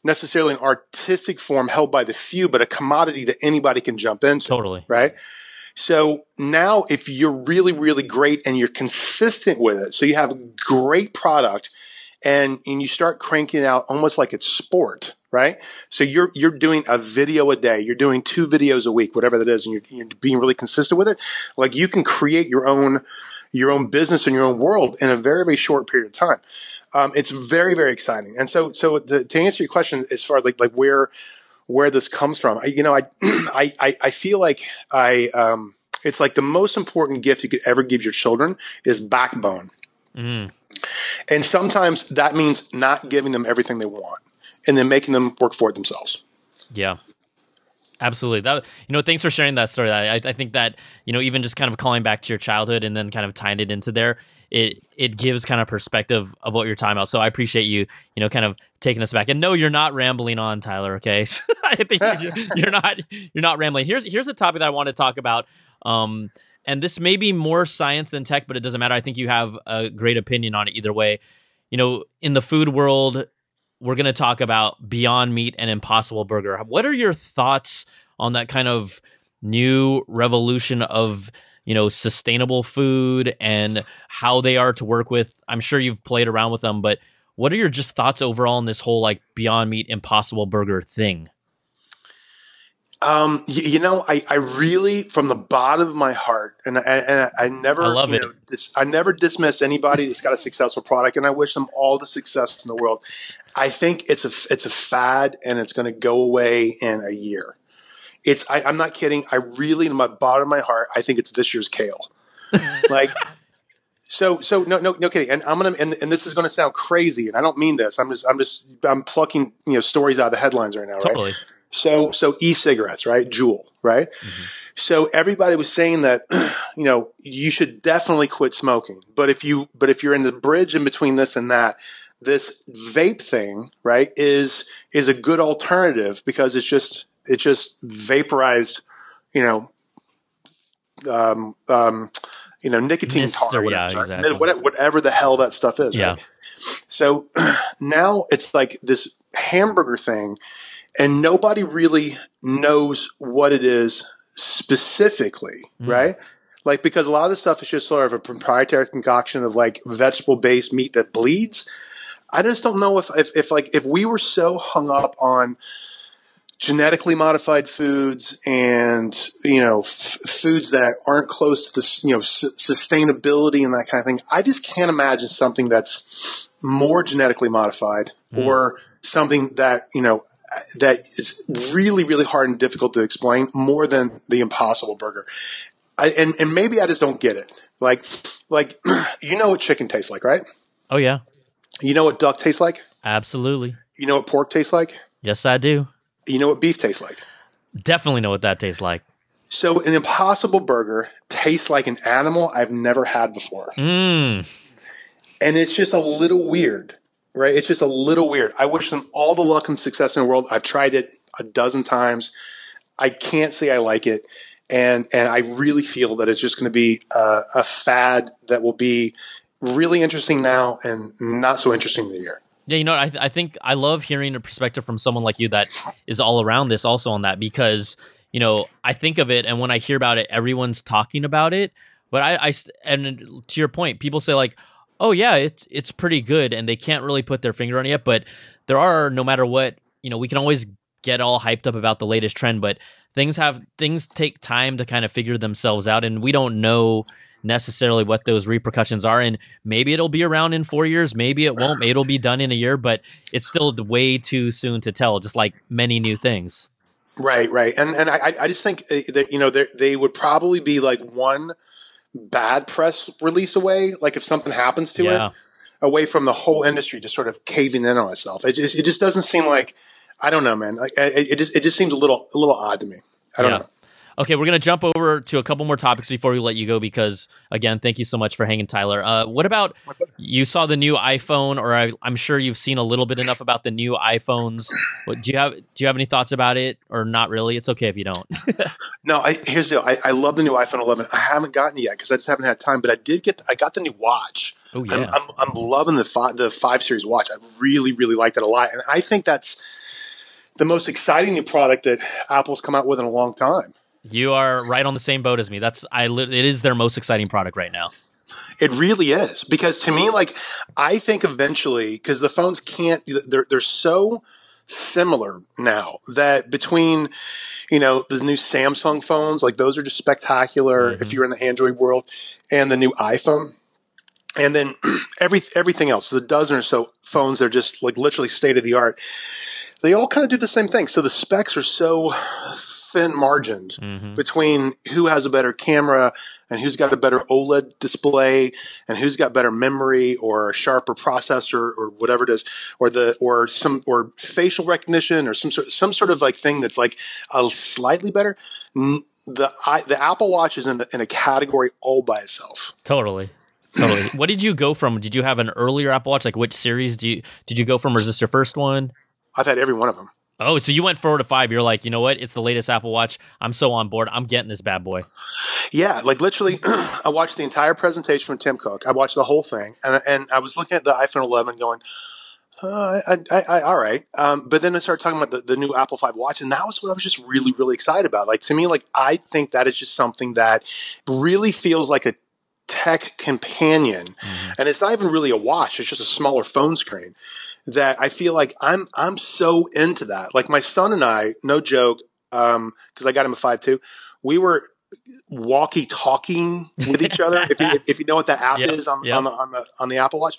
necessarily an artistic form held by the few, but a commodity that anybody can jump into
totally.
right? So now, if you're really, really great and you're consistent with it, so you have a great product, and and you start cranking out almost like it's sport, right? So you're you're doing a video a day, you're doing two videos a week, whatever that is, and you're, you're being really consistent with it. Like you can create your own your own business and your own world in a very very short period of time. Um, it's very very exciting. And so so the, to answer your question, as far as like like where where this comes from. I, you know, I, I, I- feel like I, um, it's like the most important gift you could ever give your children is backbone.
Mm.
And sometimes that means not giving them everything they want and then making them work for it themselves.
Yeah. Absolutely. That you know, thanks for sharing that story. I, I think that you know, even just kind of calling back to your childhood and then kind of tying it into there, it it gives kind of perspective of what you're talking about. So I appreciate you, you know, kind of taking us back. And no, you're not rambling on, Tyler. Okay, I think you're, you're not you're not rambling. Here's here's a topic that I want to talk about. Um, and this may be more science than tech, but it doesn't matter. I think you have a great opinion on it either way. You know, in the food world, we're going to talk about Beyond Meat and Impossible Burger. What are your thoughts on that kind of new revolution of you know sustainable food and how they are to work with? I'm sure you've played around with them, but what are your just thoughts overall on this whole like Beyond Meat Impossible Burger thing?
Um, you, you know, I, I really, from the bottom of my heart, and I, and I never,
I love it.
know, dis, I never dismiss anybody that's got a successful product, and I wish them all the success in the world. I think it's a, it's a fad, and it's going to go away in a year. It's, I, I'm not kidding. I really, in my bottom of my heart, I think it's this year's kale. like, so, so no, no, no kidding. And I'm gonna, and, and this is going to sound crazy, and I don't mean this. I'm just, I'm just, I'm plucking, you know, stories out of the headlines right now, right?
Totally.
So, so e-cigarettes, right? Juul, right? Mm-hmm. So everybody was saying that, you know, you should definitely quit smoking. But if you, but if you're in the bridge in between this and that, this vape thing, right, is is a good alternative because it's just it's just vaporized, you know, um, um, you know, nicotine tar,
or yeah,
whatever,
exactly.
Whatever- whatever the hell that stuff is.
Yeah.
Right? So now it's like this hamburger thing, and nobody really knows what it is specifically,
Mm.
right? Like because a lot of this stuff is just sort of a proprietary concoction of like vegetable based meat that bleeds. I just don't know if, if if like if we were so hung up on genetically modified foods and you know f- foods that aren't close to this you know s- sustainability and that kind of thing i just can't imagine something that's more genetically modified
Mm.
or something that you know that is really really hard and difficult to explain more than the impossible burger I, and and maybe i just don't get it like like you know what chicken tastes like right
Oh yeah.
You know what duck tastes like
Absolutely.
you know what pork tastes like
Yes, I do.
you know what beef tastes like
Definitely know what that tastes like.
So an impossible burger tastes like an animal I've never had before.
Mm.
And it's just a little weird, right? It's just a little weird. I wish them all the luck and success in the world. I've tried it a dozen times. I can't say I like it. And, and I really feel that it's just going to be a, a fad that will be really interesting now and not so interesting in a year.
Yeah, you know, I, I think I love hearing a perspective from someone like you that is all around this also on that because, you know, I think of it and when I hear about it, everyone's talking about it. But I, I and to your point, people say like, oh yeah, it's it's pretty good, and they can't really put their finger on it yet. But there are, no matter what, you know, we can always get all hyped up about the latest trend, but things have things take time to kind of figure themselves out, and we don't know necessarily what those repercussions are and maybe it'll be around in four years maybe it won't maybe it'll be done in a year but it's still way too soon to tell just like many new things
Right, right, and and I I just think uh, that you know they would probably be like one bad press release away. Like if something happens to yeah. it, away from the whole industry just sort of caving in on itself. It just it just doesn't seem like I don't know, man. Like it, it just it just seems a little a little odd to me. I don't yeah. know.
Okay, we're gonna jump over to a couple more topics before we let you go because again, thank you so much for hanging, Tyler. Uh, what about you saw the new iPhone, or I, am sure you've seen a little bit enough about the new iPhones. What, do you have? Do you have any thoughts about it, or not really? It's okay if you don't.
no, I, here's the. I, I love the new iPhone 11. I haven't gotten it yet because I just haven't had time. But I did get. I got the new watch.
Oh yeah.
I'm, I'm, I'm loving the five, the five series watch. I really really liked it a lot, and I think that's the most exciting new product that Apple's come out with in a long time.
You are right on the same boat as me. That's I. It is their most exciting product right now.
It really is because to me, like I think eventually, because the phones can't. They're they're so similar now that between you know the new Samsung phones, like those are just spectacular. Mm-hmm. If you're in the Android world, and the new iPhone, and then every everything else, the dozen or so phones are just like literally state of the art. They all kind of do the same thing. So the specs are so thin margins mm-hmm. between who has a better camera and who's got a better OLED display and who's got better memory or a sharper processor or whatever it is, or the or some or facial recognition or some sort some sort of like thing that's like a slightly better. The I, the Apple Watch is in, the, in a category all by itself.
Totally. Totally. what did you go from? Did you have an earlier Apple Watch? Like which series do you did you go from? Or is this your first one?
I've had every one of them.
Oh, so you went four to five. You're like, you know what? It's the latest Apple Watch. I'm so on board. I'm getting this bad boy.
Yeah, like literally, I watched the entire presentation from Tim Cook. I watched the whole thing, and and I was looking at the iPhone 11, going, uh, I, I, I, all right. Um, but then I started talking about the, the new Apple 5 watch, and that was what I was just really, really excited about. Like to me, like I think that is just something that really feels like a tech companion, mm-hmm. and it's not even really a watch; it's just a smaller phone screen that I feel like I'm I'm so into that. Like my son and I, no joke, um, because um, I got him a five two. We were walkie talking with each other. if, you, if you know what that app yep, is on, yep. on, the on the on the Apple Watch,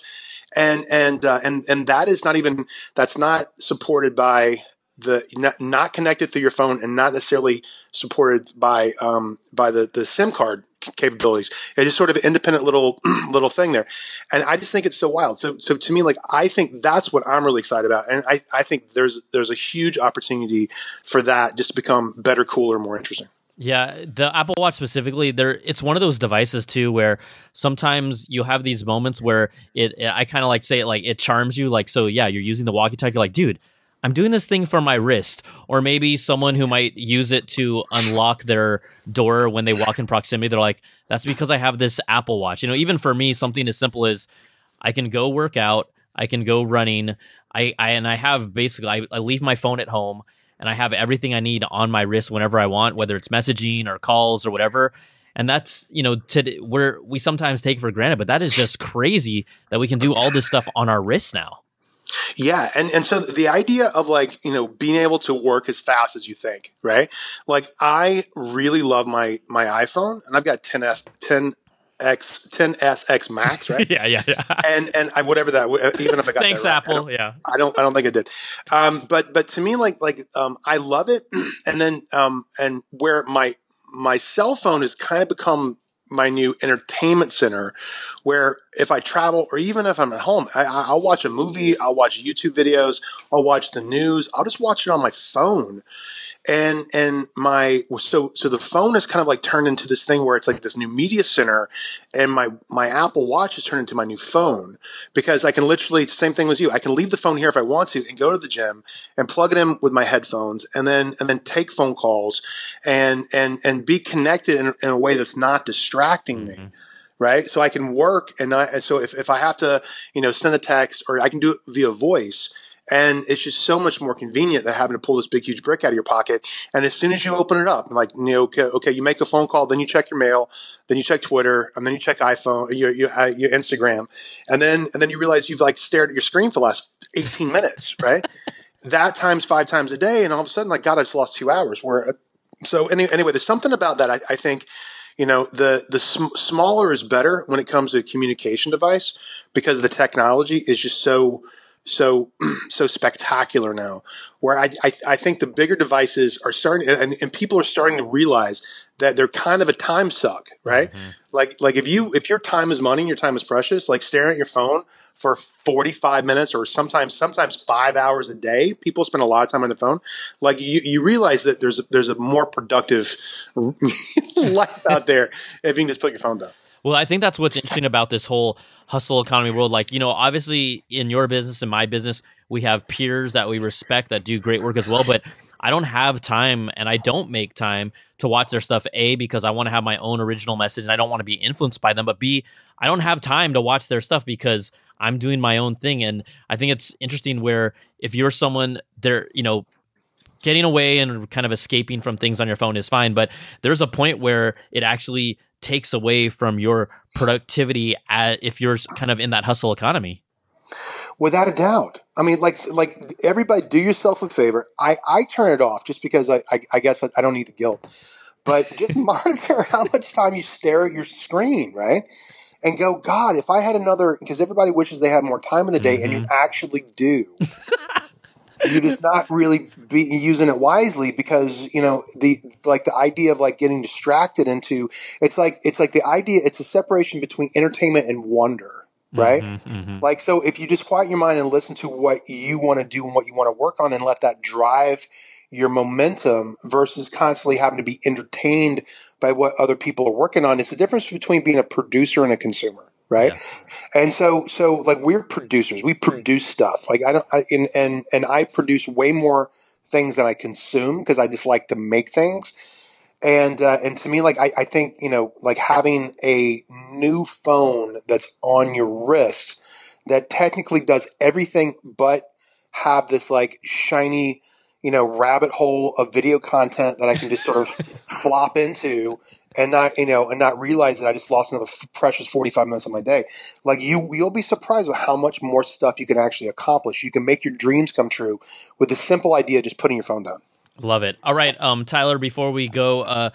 and and uh, and and that is not even that's not supported by the not, not, connected through your phone and not necessarily supported by um, by the the SIM card capabilities. It is sort of an independent little little thing there, and I just think it's so wild. So so to me, like I think that's what I'm really excited about, and I I think there's there's a huge opportunity for that just to become better, cooler, more interesting.
Yeah, the Apple Watch specifically, there it's one of those devices too where sometimes you have these moments where it, I kind of like say it like it charms you like so yeah, you're using the walkie-talkie like dude, I'm doing this thing for my wrist, or maybe someone who might use it to unlock their door when they walk in proximity. They're like, that's because I have this Apple Watch. You know, even for me, something as simple as I can go work out, I can go running, I, I and I have basically I, I leave my phone at home and I have everything I need on my wrist whenever I want, whether it's messaging or calls or whatever. And that's you know, to, where we sometimes take for granted, but that is just crazy that we can do all this stuff on our wrists now.
Yeah, and and so the idea of like you know being able to work as fast as you think, right? Like I really love my my iPhone, and I've got 10s 10 X 10s X Max, right?
yeah, yeah, yeah.
And and I, whatever that, even if I got
thanks
right,
Apple. I yeah,
I don't I don't think it did. Um, but but to me, like like um, I love it, and then um, and where my my cell phone has kind of become my new entertainment center where if I travel or even if I'm at home, I, will watch a movie, I'll watch YouTube videos, I'll watch the news, I'll just watch it on my phone and and my so so the phone is kind of like turned into this thing where it's like this new media center and my my apple watch is turned into my new phone because i can literally same thing with you i can leave the phone here if i want to and go to the gym and plug it in with my headphones and then and then take phone calls and and and be connected in, in a way that's not distracting me mm-hmm right? So I can work and not, so if, if I have to, you know, send a text or I can do it via voice, and it's just so much more convenient than having to pull this big, huge brick out of your pocket. And as soon as you open it up, like, you know, okay, okay, you make a phone call, then you check your mail, then you check Twitter, and then you check iPhone, your, your, uh, your Instagram. And then, and then you realize you've like stared at your screen for the last 18 minutes, right? that times five times a day. And all of a sudden, like, God, I just lost two hours. Where, uh, so any, anyway, there's something about that. I, I think, you know, the, the sm- smaller is better when it comes to communication device because the technology is just so, so so spectacular now. Where I, I, I think the bigger devices are starting, and, and people are starting to realize that they're kind of a time suck, right? Mm-hmm. Like like if you if your time is money, and your time is precious. Like staring at your phone for 45 minutes or sometimes sometimes five hours a day people spend a lot of time on the phone like you, you realize that there's a, there's a more productive life out there if you can just put your phone down
well i think that's what's interesting about this whole hustle economy world. Like you know obviously in your business and my business we have peers that we respect that do great work as well but i don't have time and i don't make time to watch their stuff a because i want to have my own original message and i don't want to be influenced by them but b i don't have time to watch their stuff because i'm doing my own thing. And i think it's interesting where if you're someone there you know getting away and kind of escaping from things on your phone is fine but there's a point where it actually takes away from your productivity at, if you're kind of in that hustle economy.
Without a doubt. I mean, like, like everybody, do yourself a favor. I, I turn it off just because I, I, I guess I, I don't need the guilt, but just monitor how much time you stare at your screen, right? And go, God, if I had another, because everybody wishes they had more time in the day, mm-hmm. and you mm-hmm. actually do. you're just not really be using it wisely because you know the like the idea of like getting distracted into it's like it's like the idea it's a separation between entertainment and wonder right mm-hmm, mm-hmm. like so if you just quiet your mind and listen to what you want to do and what you want to work on and let that drive your momentum versus constantly having to be entertained by what other people are working on it's the difference between being a producer and a consumer right? Yeah. And so, so like we're producers, we produce stuff. Like I don't, I, and and and I produce way more things than I consume because I just like to make things. And uh, and to me, like I, I think you know, like having a new phone that's on your wrist that technically does everything but have this like shiny you know rabbit hole of video content that I can just sort of flop into and not you know and not realize that I just lost another f- precious 45 minutes of my day. Like you you'll be surprised with how much more stuff you can actually accomplish. You can make your dreams come true with the simple idea of just putting your phone down.
Love it. All right, um Tyler, before we go uh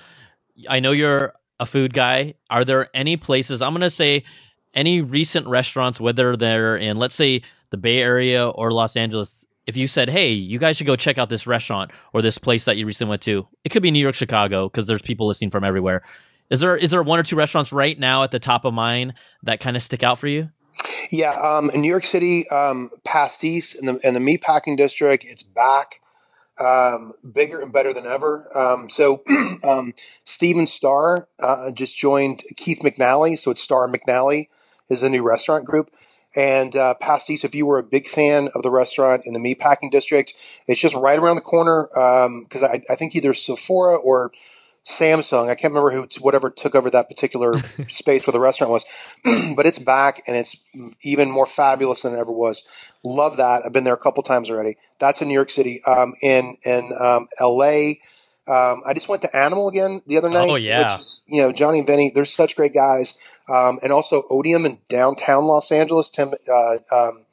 I know you're a food guy. Are there any places I'm going to say any recent restaurants whether they're in let's say the Bay Area or Los Angeles if you said, "Hey, you guys should go check out this restaurant or this place that you recently went to," it could be New York, Chicago, because there's people listening from everywhere. Is there is there one or two restaurants right now at the top of mind that kind of stick out for you?
Yeah, um, in New York City, um, Pastis in the in the meatpacking district, it's back, um, bigger and better than ever. Um, so, um, Stephen Starr uh, just joined Keith McNally, so it's Starr McNally is a new restaurant group. And uh, Pastis, if you were a big fan of the restaurant in the meatpacking district, it's just right around the corner. Because um, I, I, think either Sephora or Samsung, I can't remember who, whatever took over that particular space where the restaurant was, but it's back and it's even more fabulous than it ever was. Love that. I've been there a couple times already. That's in New York City. Um, in in um, L.A. Um, I just went to Animal again the other night.
Oh yeah,
which is, you know Johnny and Vinny. They're such great guys um, and also Otium in downtown Los Angeles. Tim, uh, um,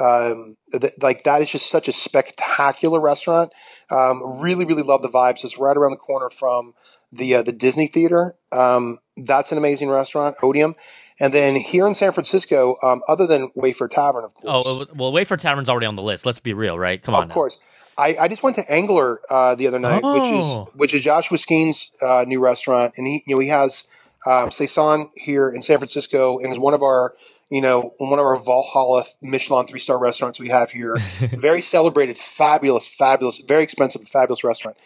um, th- like that is just such a spectacular restaurant. Um, really, really love the vibes. It's right around the corner from the uh, the Disney Theater. Um, that's an amazing restaurant, Otium. And then here in San Francisco, um, other than Wayfare Tavern, of course.
Oh well, Wayfare Tavern's already on the list. Let's be real, right? Come on.
Of now. course. I, I, just went to Angler uh, the other night, oh. which is oh. which is Joshua Skenes' uh, new restaurant, and he you know he has um, Saison here in San Francisco, and is one of our, you know, one of our Valhalla Michelin three star restaurants we have here. very celebrated, fabulous, fabulous, very expensive, fabulous restaurant.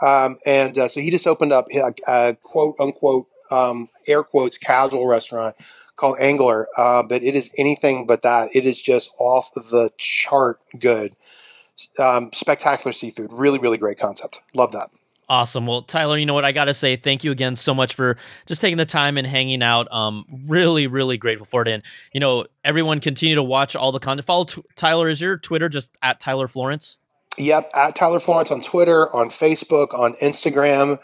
Um, and uh, so he just opened up a, a quote unquote um, air quotes casual restaurant called Angler, uh, but it is anything but that. It is just off the chart good. Um, spectacular seafood, really, really great concept. Love that.
Awesome. Well, Tyler, you know what? I got to say thank you again so much for just taking the time and hanging out. Um, really, really grateful for it. And, you know, everyone continue to watch all the content. Follow t- Tyler. Is your Twitter just at Tyler Florence?
Yep. At Tyler Florence on Twitter, on Facebook, on Instagram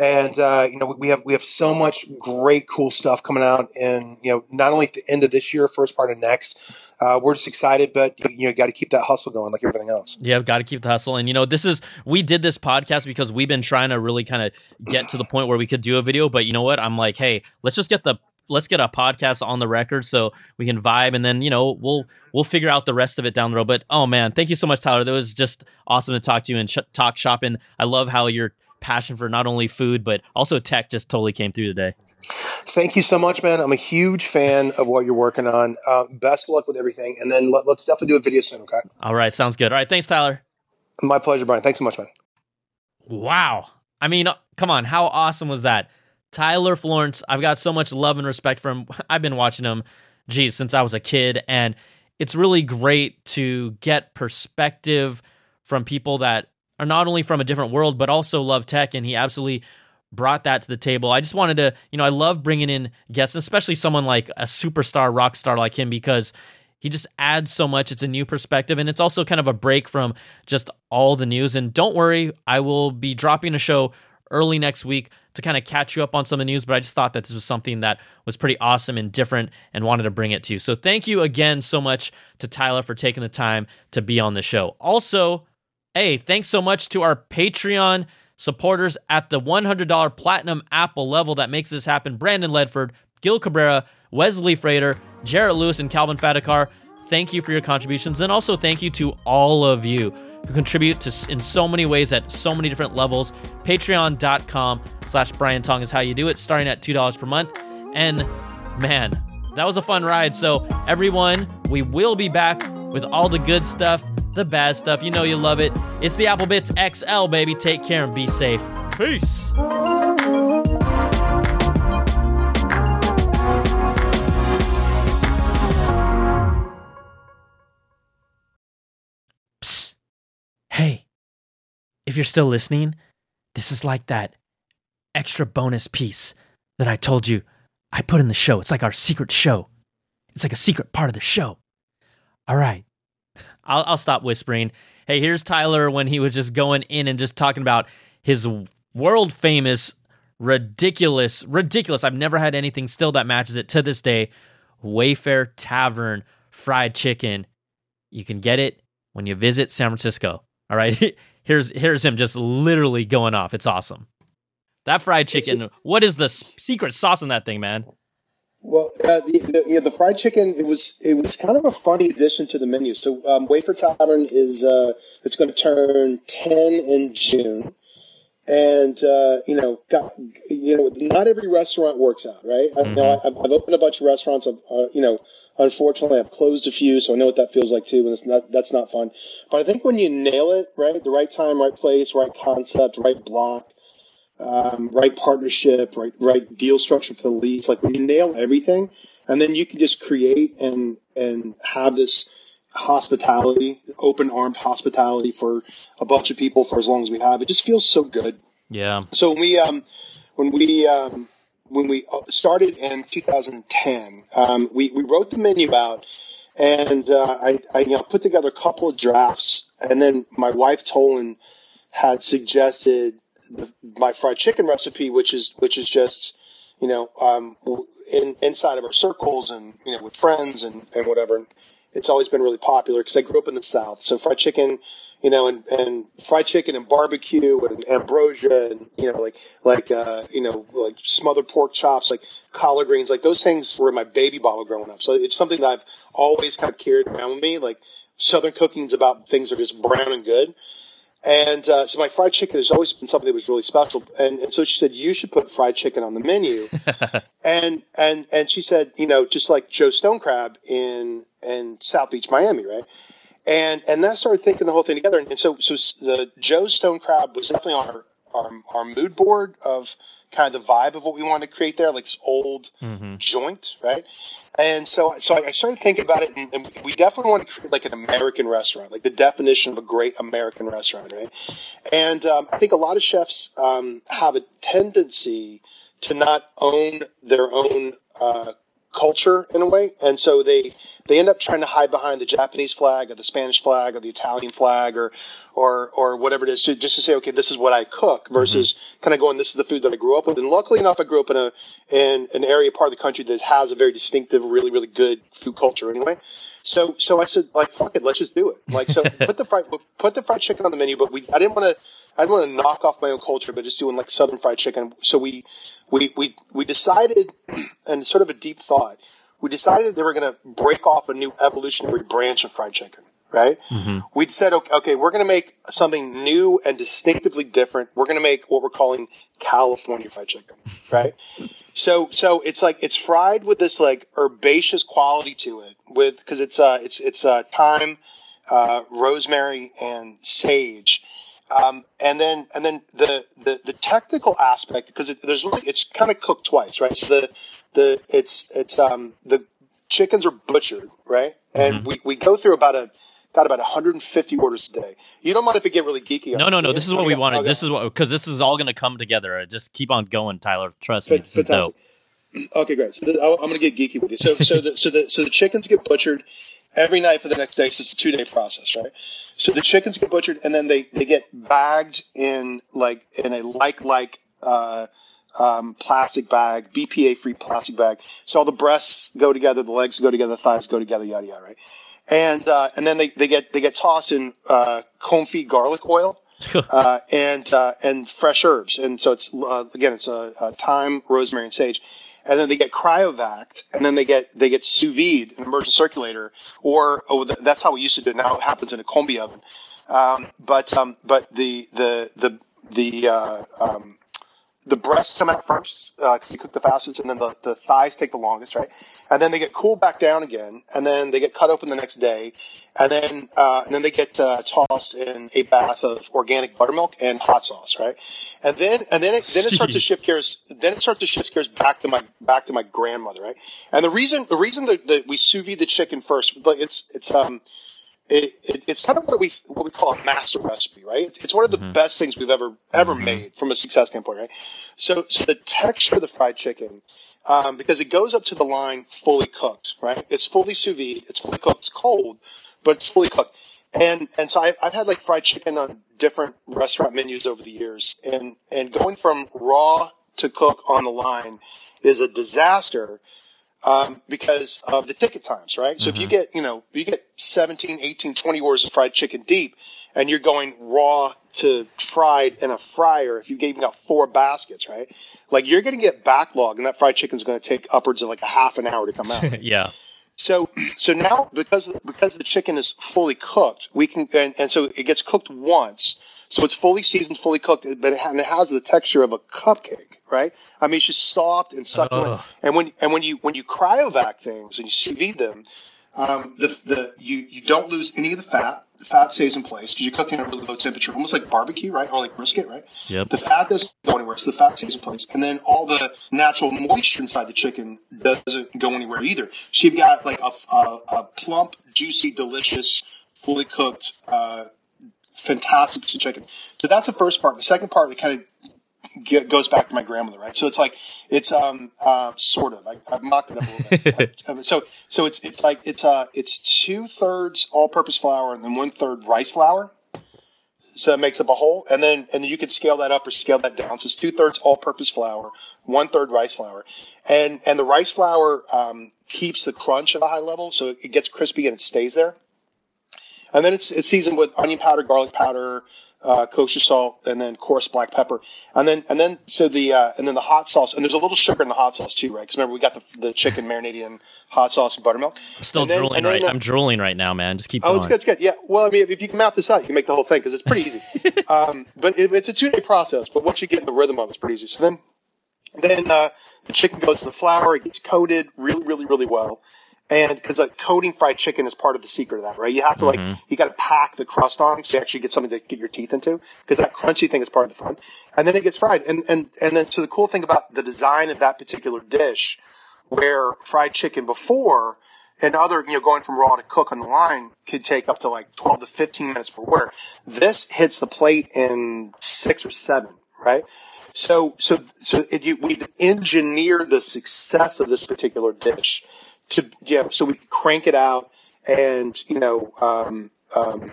and uh, you know we have we have so much great cool stuff coming out and you know not only at the end of this year first part of next uh, we're just excited but you know got to keep that hustle going like everything else
yeah got to keep the hustle and you know this is we did this podcast because we've been trying to really kind of get to the point where we could do a video but you know what i'm like hey let's just get the let's get a podcast on the record so we can vibe, and then you know we'll we'll figure out the rest of it down the road. But oh man, thank you so much, Tyler. That was just awesome to talk to you and sh- talk shopping. I love how your passion for not only food but also tech just totally came through today.
Thank you so much, man. I'm a huge fan of what you're working on. Uh, best luck with everything, and then let, us definitely do a video soon. Okay.
All right, sounds good. All right, thanks, Tyler.
My pleasure, Brian. Thanks so much, man.
Wow. I mean, uh, come on, how awesome was that? Tyler Florence, I've got so much love and respect for him. I've been watching him, geez, since I was a kid, and it's really great to get perspective from people that are not only from a different world but also love tech, and he absolutely brought that to the table. I just wanted to, you know, I love bringing in guests, especially someone like a superstar rock star like him because he just adds so much. It's a new perspective and it's also kind of a break from just all the news. And don't worry, I will be dropping a show early next week to kind of catch you up on some of the news, but I just thought that this was something that was pretty awesome and different and wanted to bring it to you. So thank you again so much to Tyler for taking the time to be on the show. Also, hey, thanks so much to our Patreon supporters at the $100 platinum Apple level that makes this happen. Brandon Ledford, Gil Cabrera, Wesley Frater, Jarrett Lewis, and Calvin Fadakar. Thank you for your contributions. And also thank you to all of you who contribute to in so many ways at so many different levels. Patreon.com slash Brian Tong is how you do it, starting at $2 per month. And man, that was a fun ride. So everyone, we will be back with all the good stuff the bad stuff. You know you love it. It's the Apple Bitz XL, baby. Take care and be safe. Peace. Psst. Hey, if you're still listening, this is like that extra bonus piece that I told you I put in the show. It's like our secret show. It's like a secret part of the show. All right. I'll, I'll stop whispering. Hey, here's Tyler when he was just going in and just talking about his world famous, ridiculous, ridiculous. I've never had anything still that matches it to this day. Wayfare Tavern fried chicken. You can get it when you visit San Francisco. All right. Here's here's him just literally going off. It's awesome. That fried chicken. What is the secret sauce in that thing, man?
Well, uh, the, the, yeah, the fried chicken it was it was kind of a funny addition to the menu. So um, Wayfare Tavern is uh, it's going to turn ten in June, and uh, you know, got, you know, not every restaurant works out, right? Mm-hmm. I, you know, I've, I've, opened a bunch of restaurants. I've, uh, you know, unfortunately, I've closed a few, so I know what that feels like too, and it's not that's not fun. But I think when you nail it, right, the right time, right place, right concept, right block um, right partnership, right right deal structure for the leagues. Like when you nail everything, and then you can just create and and have this hospitality, open armed hospitality for a bunch of people for as long as we have. It just feels so good.
Yeah.
So when we um when we um when we started in 2010, um, we we wrote the menu out. And uh, I, I, you know, put together a couple of drafts, and then my wife Tolan had suggested the, my fried chicken recipe, which is which is just you know um, in, inside of our circles and you know with friends and, and whatever. It's always been really popular because I grew up in the South. So fried chicken, you know, and, and fried chicken and barbecue and ambrosia and you know like like uh, you know like smothered pork chops, like collard greens, like those things were in my baby bottle growing up. So it's something that I've always kind of carried around with me. Like Southern cooking is about things that are just brown and good. And uh, so my fried chicken has always been something that was really special. And, and so she said, you should put fried chicken on the menu. and, and, and she said, you know, just like Joe's Stone Crab in, in South Beach, Miami, right? And, and that started thinking the whole thing together. And so, so the Joe's Stone Crab was definitely on our, our, our mood board of kind of the vibe of what we want to create there, like this old mm-hmm. joint, right? And so, so I started thinking about it, and, and, we definitely want to create like an American restaurant, like the definition of a great American restaurant, right? And um, I think a lot of chefs um, have a tendency to not own their own uh, culture in a way, and so they they end up trying to hide behind the Japanese flag or the Spanish flag or the Italian flag or or or whatever it is, to, just to say, okay, this is what I cook, versus mm-hmm. kind of going, this is the food that I grew up with. And luckily enough, I grew up in a in an area part of the country that has a very distinctive, really really good food culture anyway. So so I said like fuck it, let's just do it. Like so put the fried put the fried chicken on the menu, but we I didn't want to I didn't want to knock off my own culture, but just doing like Southern fried chicken. So we, we, we, we decided, and sort of a deep thought, we decided they were going to break off a new evolutionary branch of fried chicken, right? Mm-hmm. We said, okay, okay we're going to make something new and distinctively different. We're going to make what we're calling California fried chicken, right? so, so it's like, it's fried with this like herbaceous quality to it with, cause it's, uh, it's, it's, uh, thyme, uh, rosemary and sage. Um, and then, and then the, the, the technical aspect, because it, there's really, it's kind of cooked twice, right? So the, the, it's, it's, um, the chickens are butchered, right? And mm-hmm. we, we go through about a, got about 150 orders a day. You don't mind if it get really geeky?
No, no, no. This is what we wanted. Okay. This is what, because this is all going to come together. Just keep on going, Tyler. Trust me. This Fantastic. is
dope. Okay, great. So I'm going to get geeky with you. So, so the, so the, so the chickens get butchered every night for the next day. So it's a two day process, right? So the chickens get butchered and then they, they get bagged in like in a like like uh, um, plastic bag, BPA free plastic bag. So all the breasts go together, the legs go together, the thighs go together, yada yada, right? And uh, and then they, they get they get tossed in uh, confit garlic oil. uh, and uh, and fresh herbs, and so it's uh, again it's a, a thyme, rosemary, and sage and then they get cryovaced, and then they get they get sous vide in immersion circulator, or oh, that's how we used to do it. Now it happens in a combi oven. Um, but um, but the the the the uh, um, the breasts come out first because uh, you cook the fastest, and then the, the thighs take the longest, right? And then they get cooled back down again, and then they get cut open the next day, and then uh, and then they get uh, tossed in a bath of organic buttermilk and hot sauce, right? And then and then it, then it starts to shift gears. Then it starts to shift gears back to my back to my grandmother, right? And the reason the reason that, that we sous vide the chicken first, but it's it's um it, it, it's kind of what we what we call a master recipe, right? It's one of the mm-hmm. best things we've ever ever mm-hmm. made from a success standpoint, right? So so the texture of the fried chicken, um, because it goes up to the line fully cooked, right? It's fully sous vide, it's fully cooked, it's cold, but it's fully cooked. And and so I've, I've had like fried chicken on different restaurant menus over the years, and and going from raw to cook on the line is a disaster um, because of the ticket times, right? So mm-hmm. if you mm-hmm. get, you know, you get 17, 18, 20 orders of fried chicken deep and you're going raw to fried in a fryer, if you gave me out four baskets, right? Like you're going to get backlog and that fried chicken is going to take upwards of like a half an hour to come out.
yeah.
So, so now because, because the chicken is fully cooked, we can, and, and so it gets cooked once. So it's fully seasoned, fully cooked, but it has the texture of a cupcake, right? I mean, it's just soft and succulent. And when and when you when you cryovac things and you vide them, um, the the you you don't lose any of the fat. The fat stays in place because you're cooking at a really low temperature, almost like barbecue, right, or like brisket, right?
Yep.
The fat doesn't go anywhere, so the fat stays in place, and then all the natural moisture inside the chicken doesn't go anywhere either. So you've got like a, a, a plump, juicy, delicious, fully cooked. Uh, fantastic piece of chicken. So that's the first part. The second part that kind of get, goes back to my grandmother, right? So it's like it's um uh, sort of. I, I've mocked it up a little bit. I, so so it's it's like it's uh it's two thirds all-purpose flour and then one third rice flour. So it makes up a whole, and then and then you can scale that up or scale that down. So it's two thirds all-purpose flour, one third rice flour, and and the rice flour um, keeps the crunch at a high level, so it gets crispy and it stays there. And then it's, it's seasoned with onion powder, garlic powder, uh, kosher salt, and then coarse black pepper. And then, and then, so the, uh, and then the hot sauce, and there's a little sugar in the hot sauce too, right? Because remember, we got the, the chicken marinated in hot sauce and buttermilk.
I'm still then, drooling right. Uh, I'm drooling right now, man. Just keep going.
oh,
going.
it's good. It's good. Yeah. Well, I mean, if you can map this out, you can make the whole thing because it's pretty easy. um, but it, it's a two day process, but once you get in the rhythm of it, it's pretty easy. So then, then, uh, the chicken goes in the flour, it gets coated really, really, really well and because like coating fried chicken is part of the secret of that, right? You have to like mm-hmm. you got to pack the crust on so you actually get something to get your teeth into because that crunchy thing is part of the fun, and then it gets fried. And and and then so the cool thing about the design of that particular dish, where fried chicken before and other you know going from raw to cook on the line could take up to like 12 to 15 minutes per order. This hits the plate in six or seven, right? So so so it, you, we've engineered the success of this particular dish to yeah, so we crank it out and you know um, um,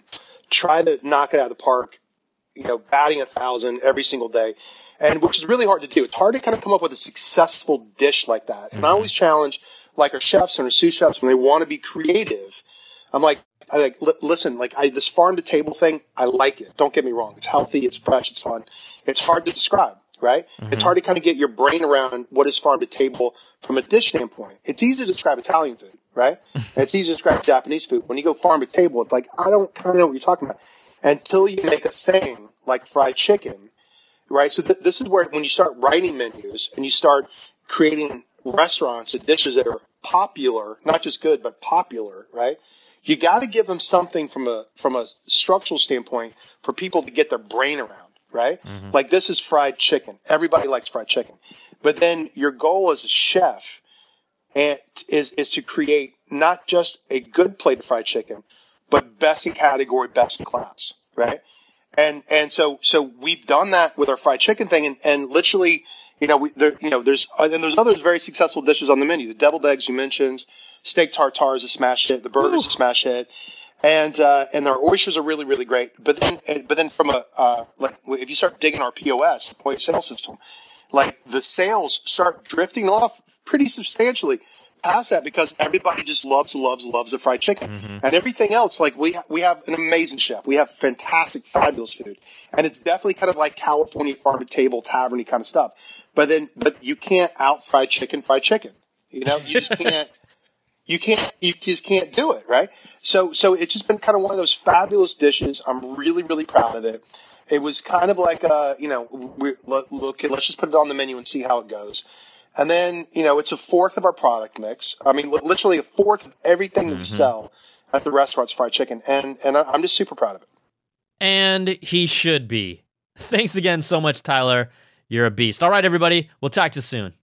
try to knock it out of the park. You know, batting a thousand every single day, and which is really hard to do. It's hard to kind of come up with a successful dish like that. And I mm-hmm. always challenge like our chefs and our sous chefs when they want to be creative. I'm like, I like li- listen, like I this farm to table thing, I like it. Don't get me wrong. It's healthy, it's fresh, it's fun. It's hard to describe, right? Mm-hmm. It's hard to kind of get your brain around what is farm to table from a dish standpoint. It's easy to describe Italian food, right? it's easy to describe Japanese food. When you go farm to table, it's like I don't kind of know what you're talking about until you make a thing like fried chicken, right? So th- this is where when you start writing menus and you start creating restaurants and dishes that are popular, not just good, but popular, right? You got to give them something from a from a structural standpoint for people to get their brain around, right? Mm-hmm. Like this is fried chicken. Everybody likes fried chicken, but then your goal as a chef and is is to create not just a good plate of fried chicken, but best in category, best in class, right? And and so so we've done that with our fried chicken thing, and, and literally you know, we, there, you know, there's and there's other very successful dishes on the menu. The deviled eggs you mentioned, steak tartare is a smash hit. The burger's a smash hit, and uh, and our oysters are really really great. But then but then from a uh, like if you start digging our POS point of sale system, like the sales start drifting off pretty substantially past that because everybody just loves, loves, loves the fried chicken mm-hmm. and everything else. Like we, we have an amazing chef. We have fantastic, fabulous food and it's definitely kind of like California farm to table taverny kind of stuff. But then, but you can't out fried chicken, fried chicken. You know, you just can't, you can't, you just can't do it. Right. So, so it's just been kind of one of those fabulous dishes. I'm really, really proud of it. It was kind of like, a you know, we, look, let's just put it on the menu and see how it goes. And then, you know, it's a fourth of our product mix. I mean, literally a fourth of everything mm-hmm. we sell at the restaurant's fried chicken. And, and I'm just super proud of it.
And he should be. Thanks again so much, Tyler. You're a beast. All right, everybody. We'll talk to you soon.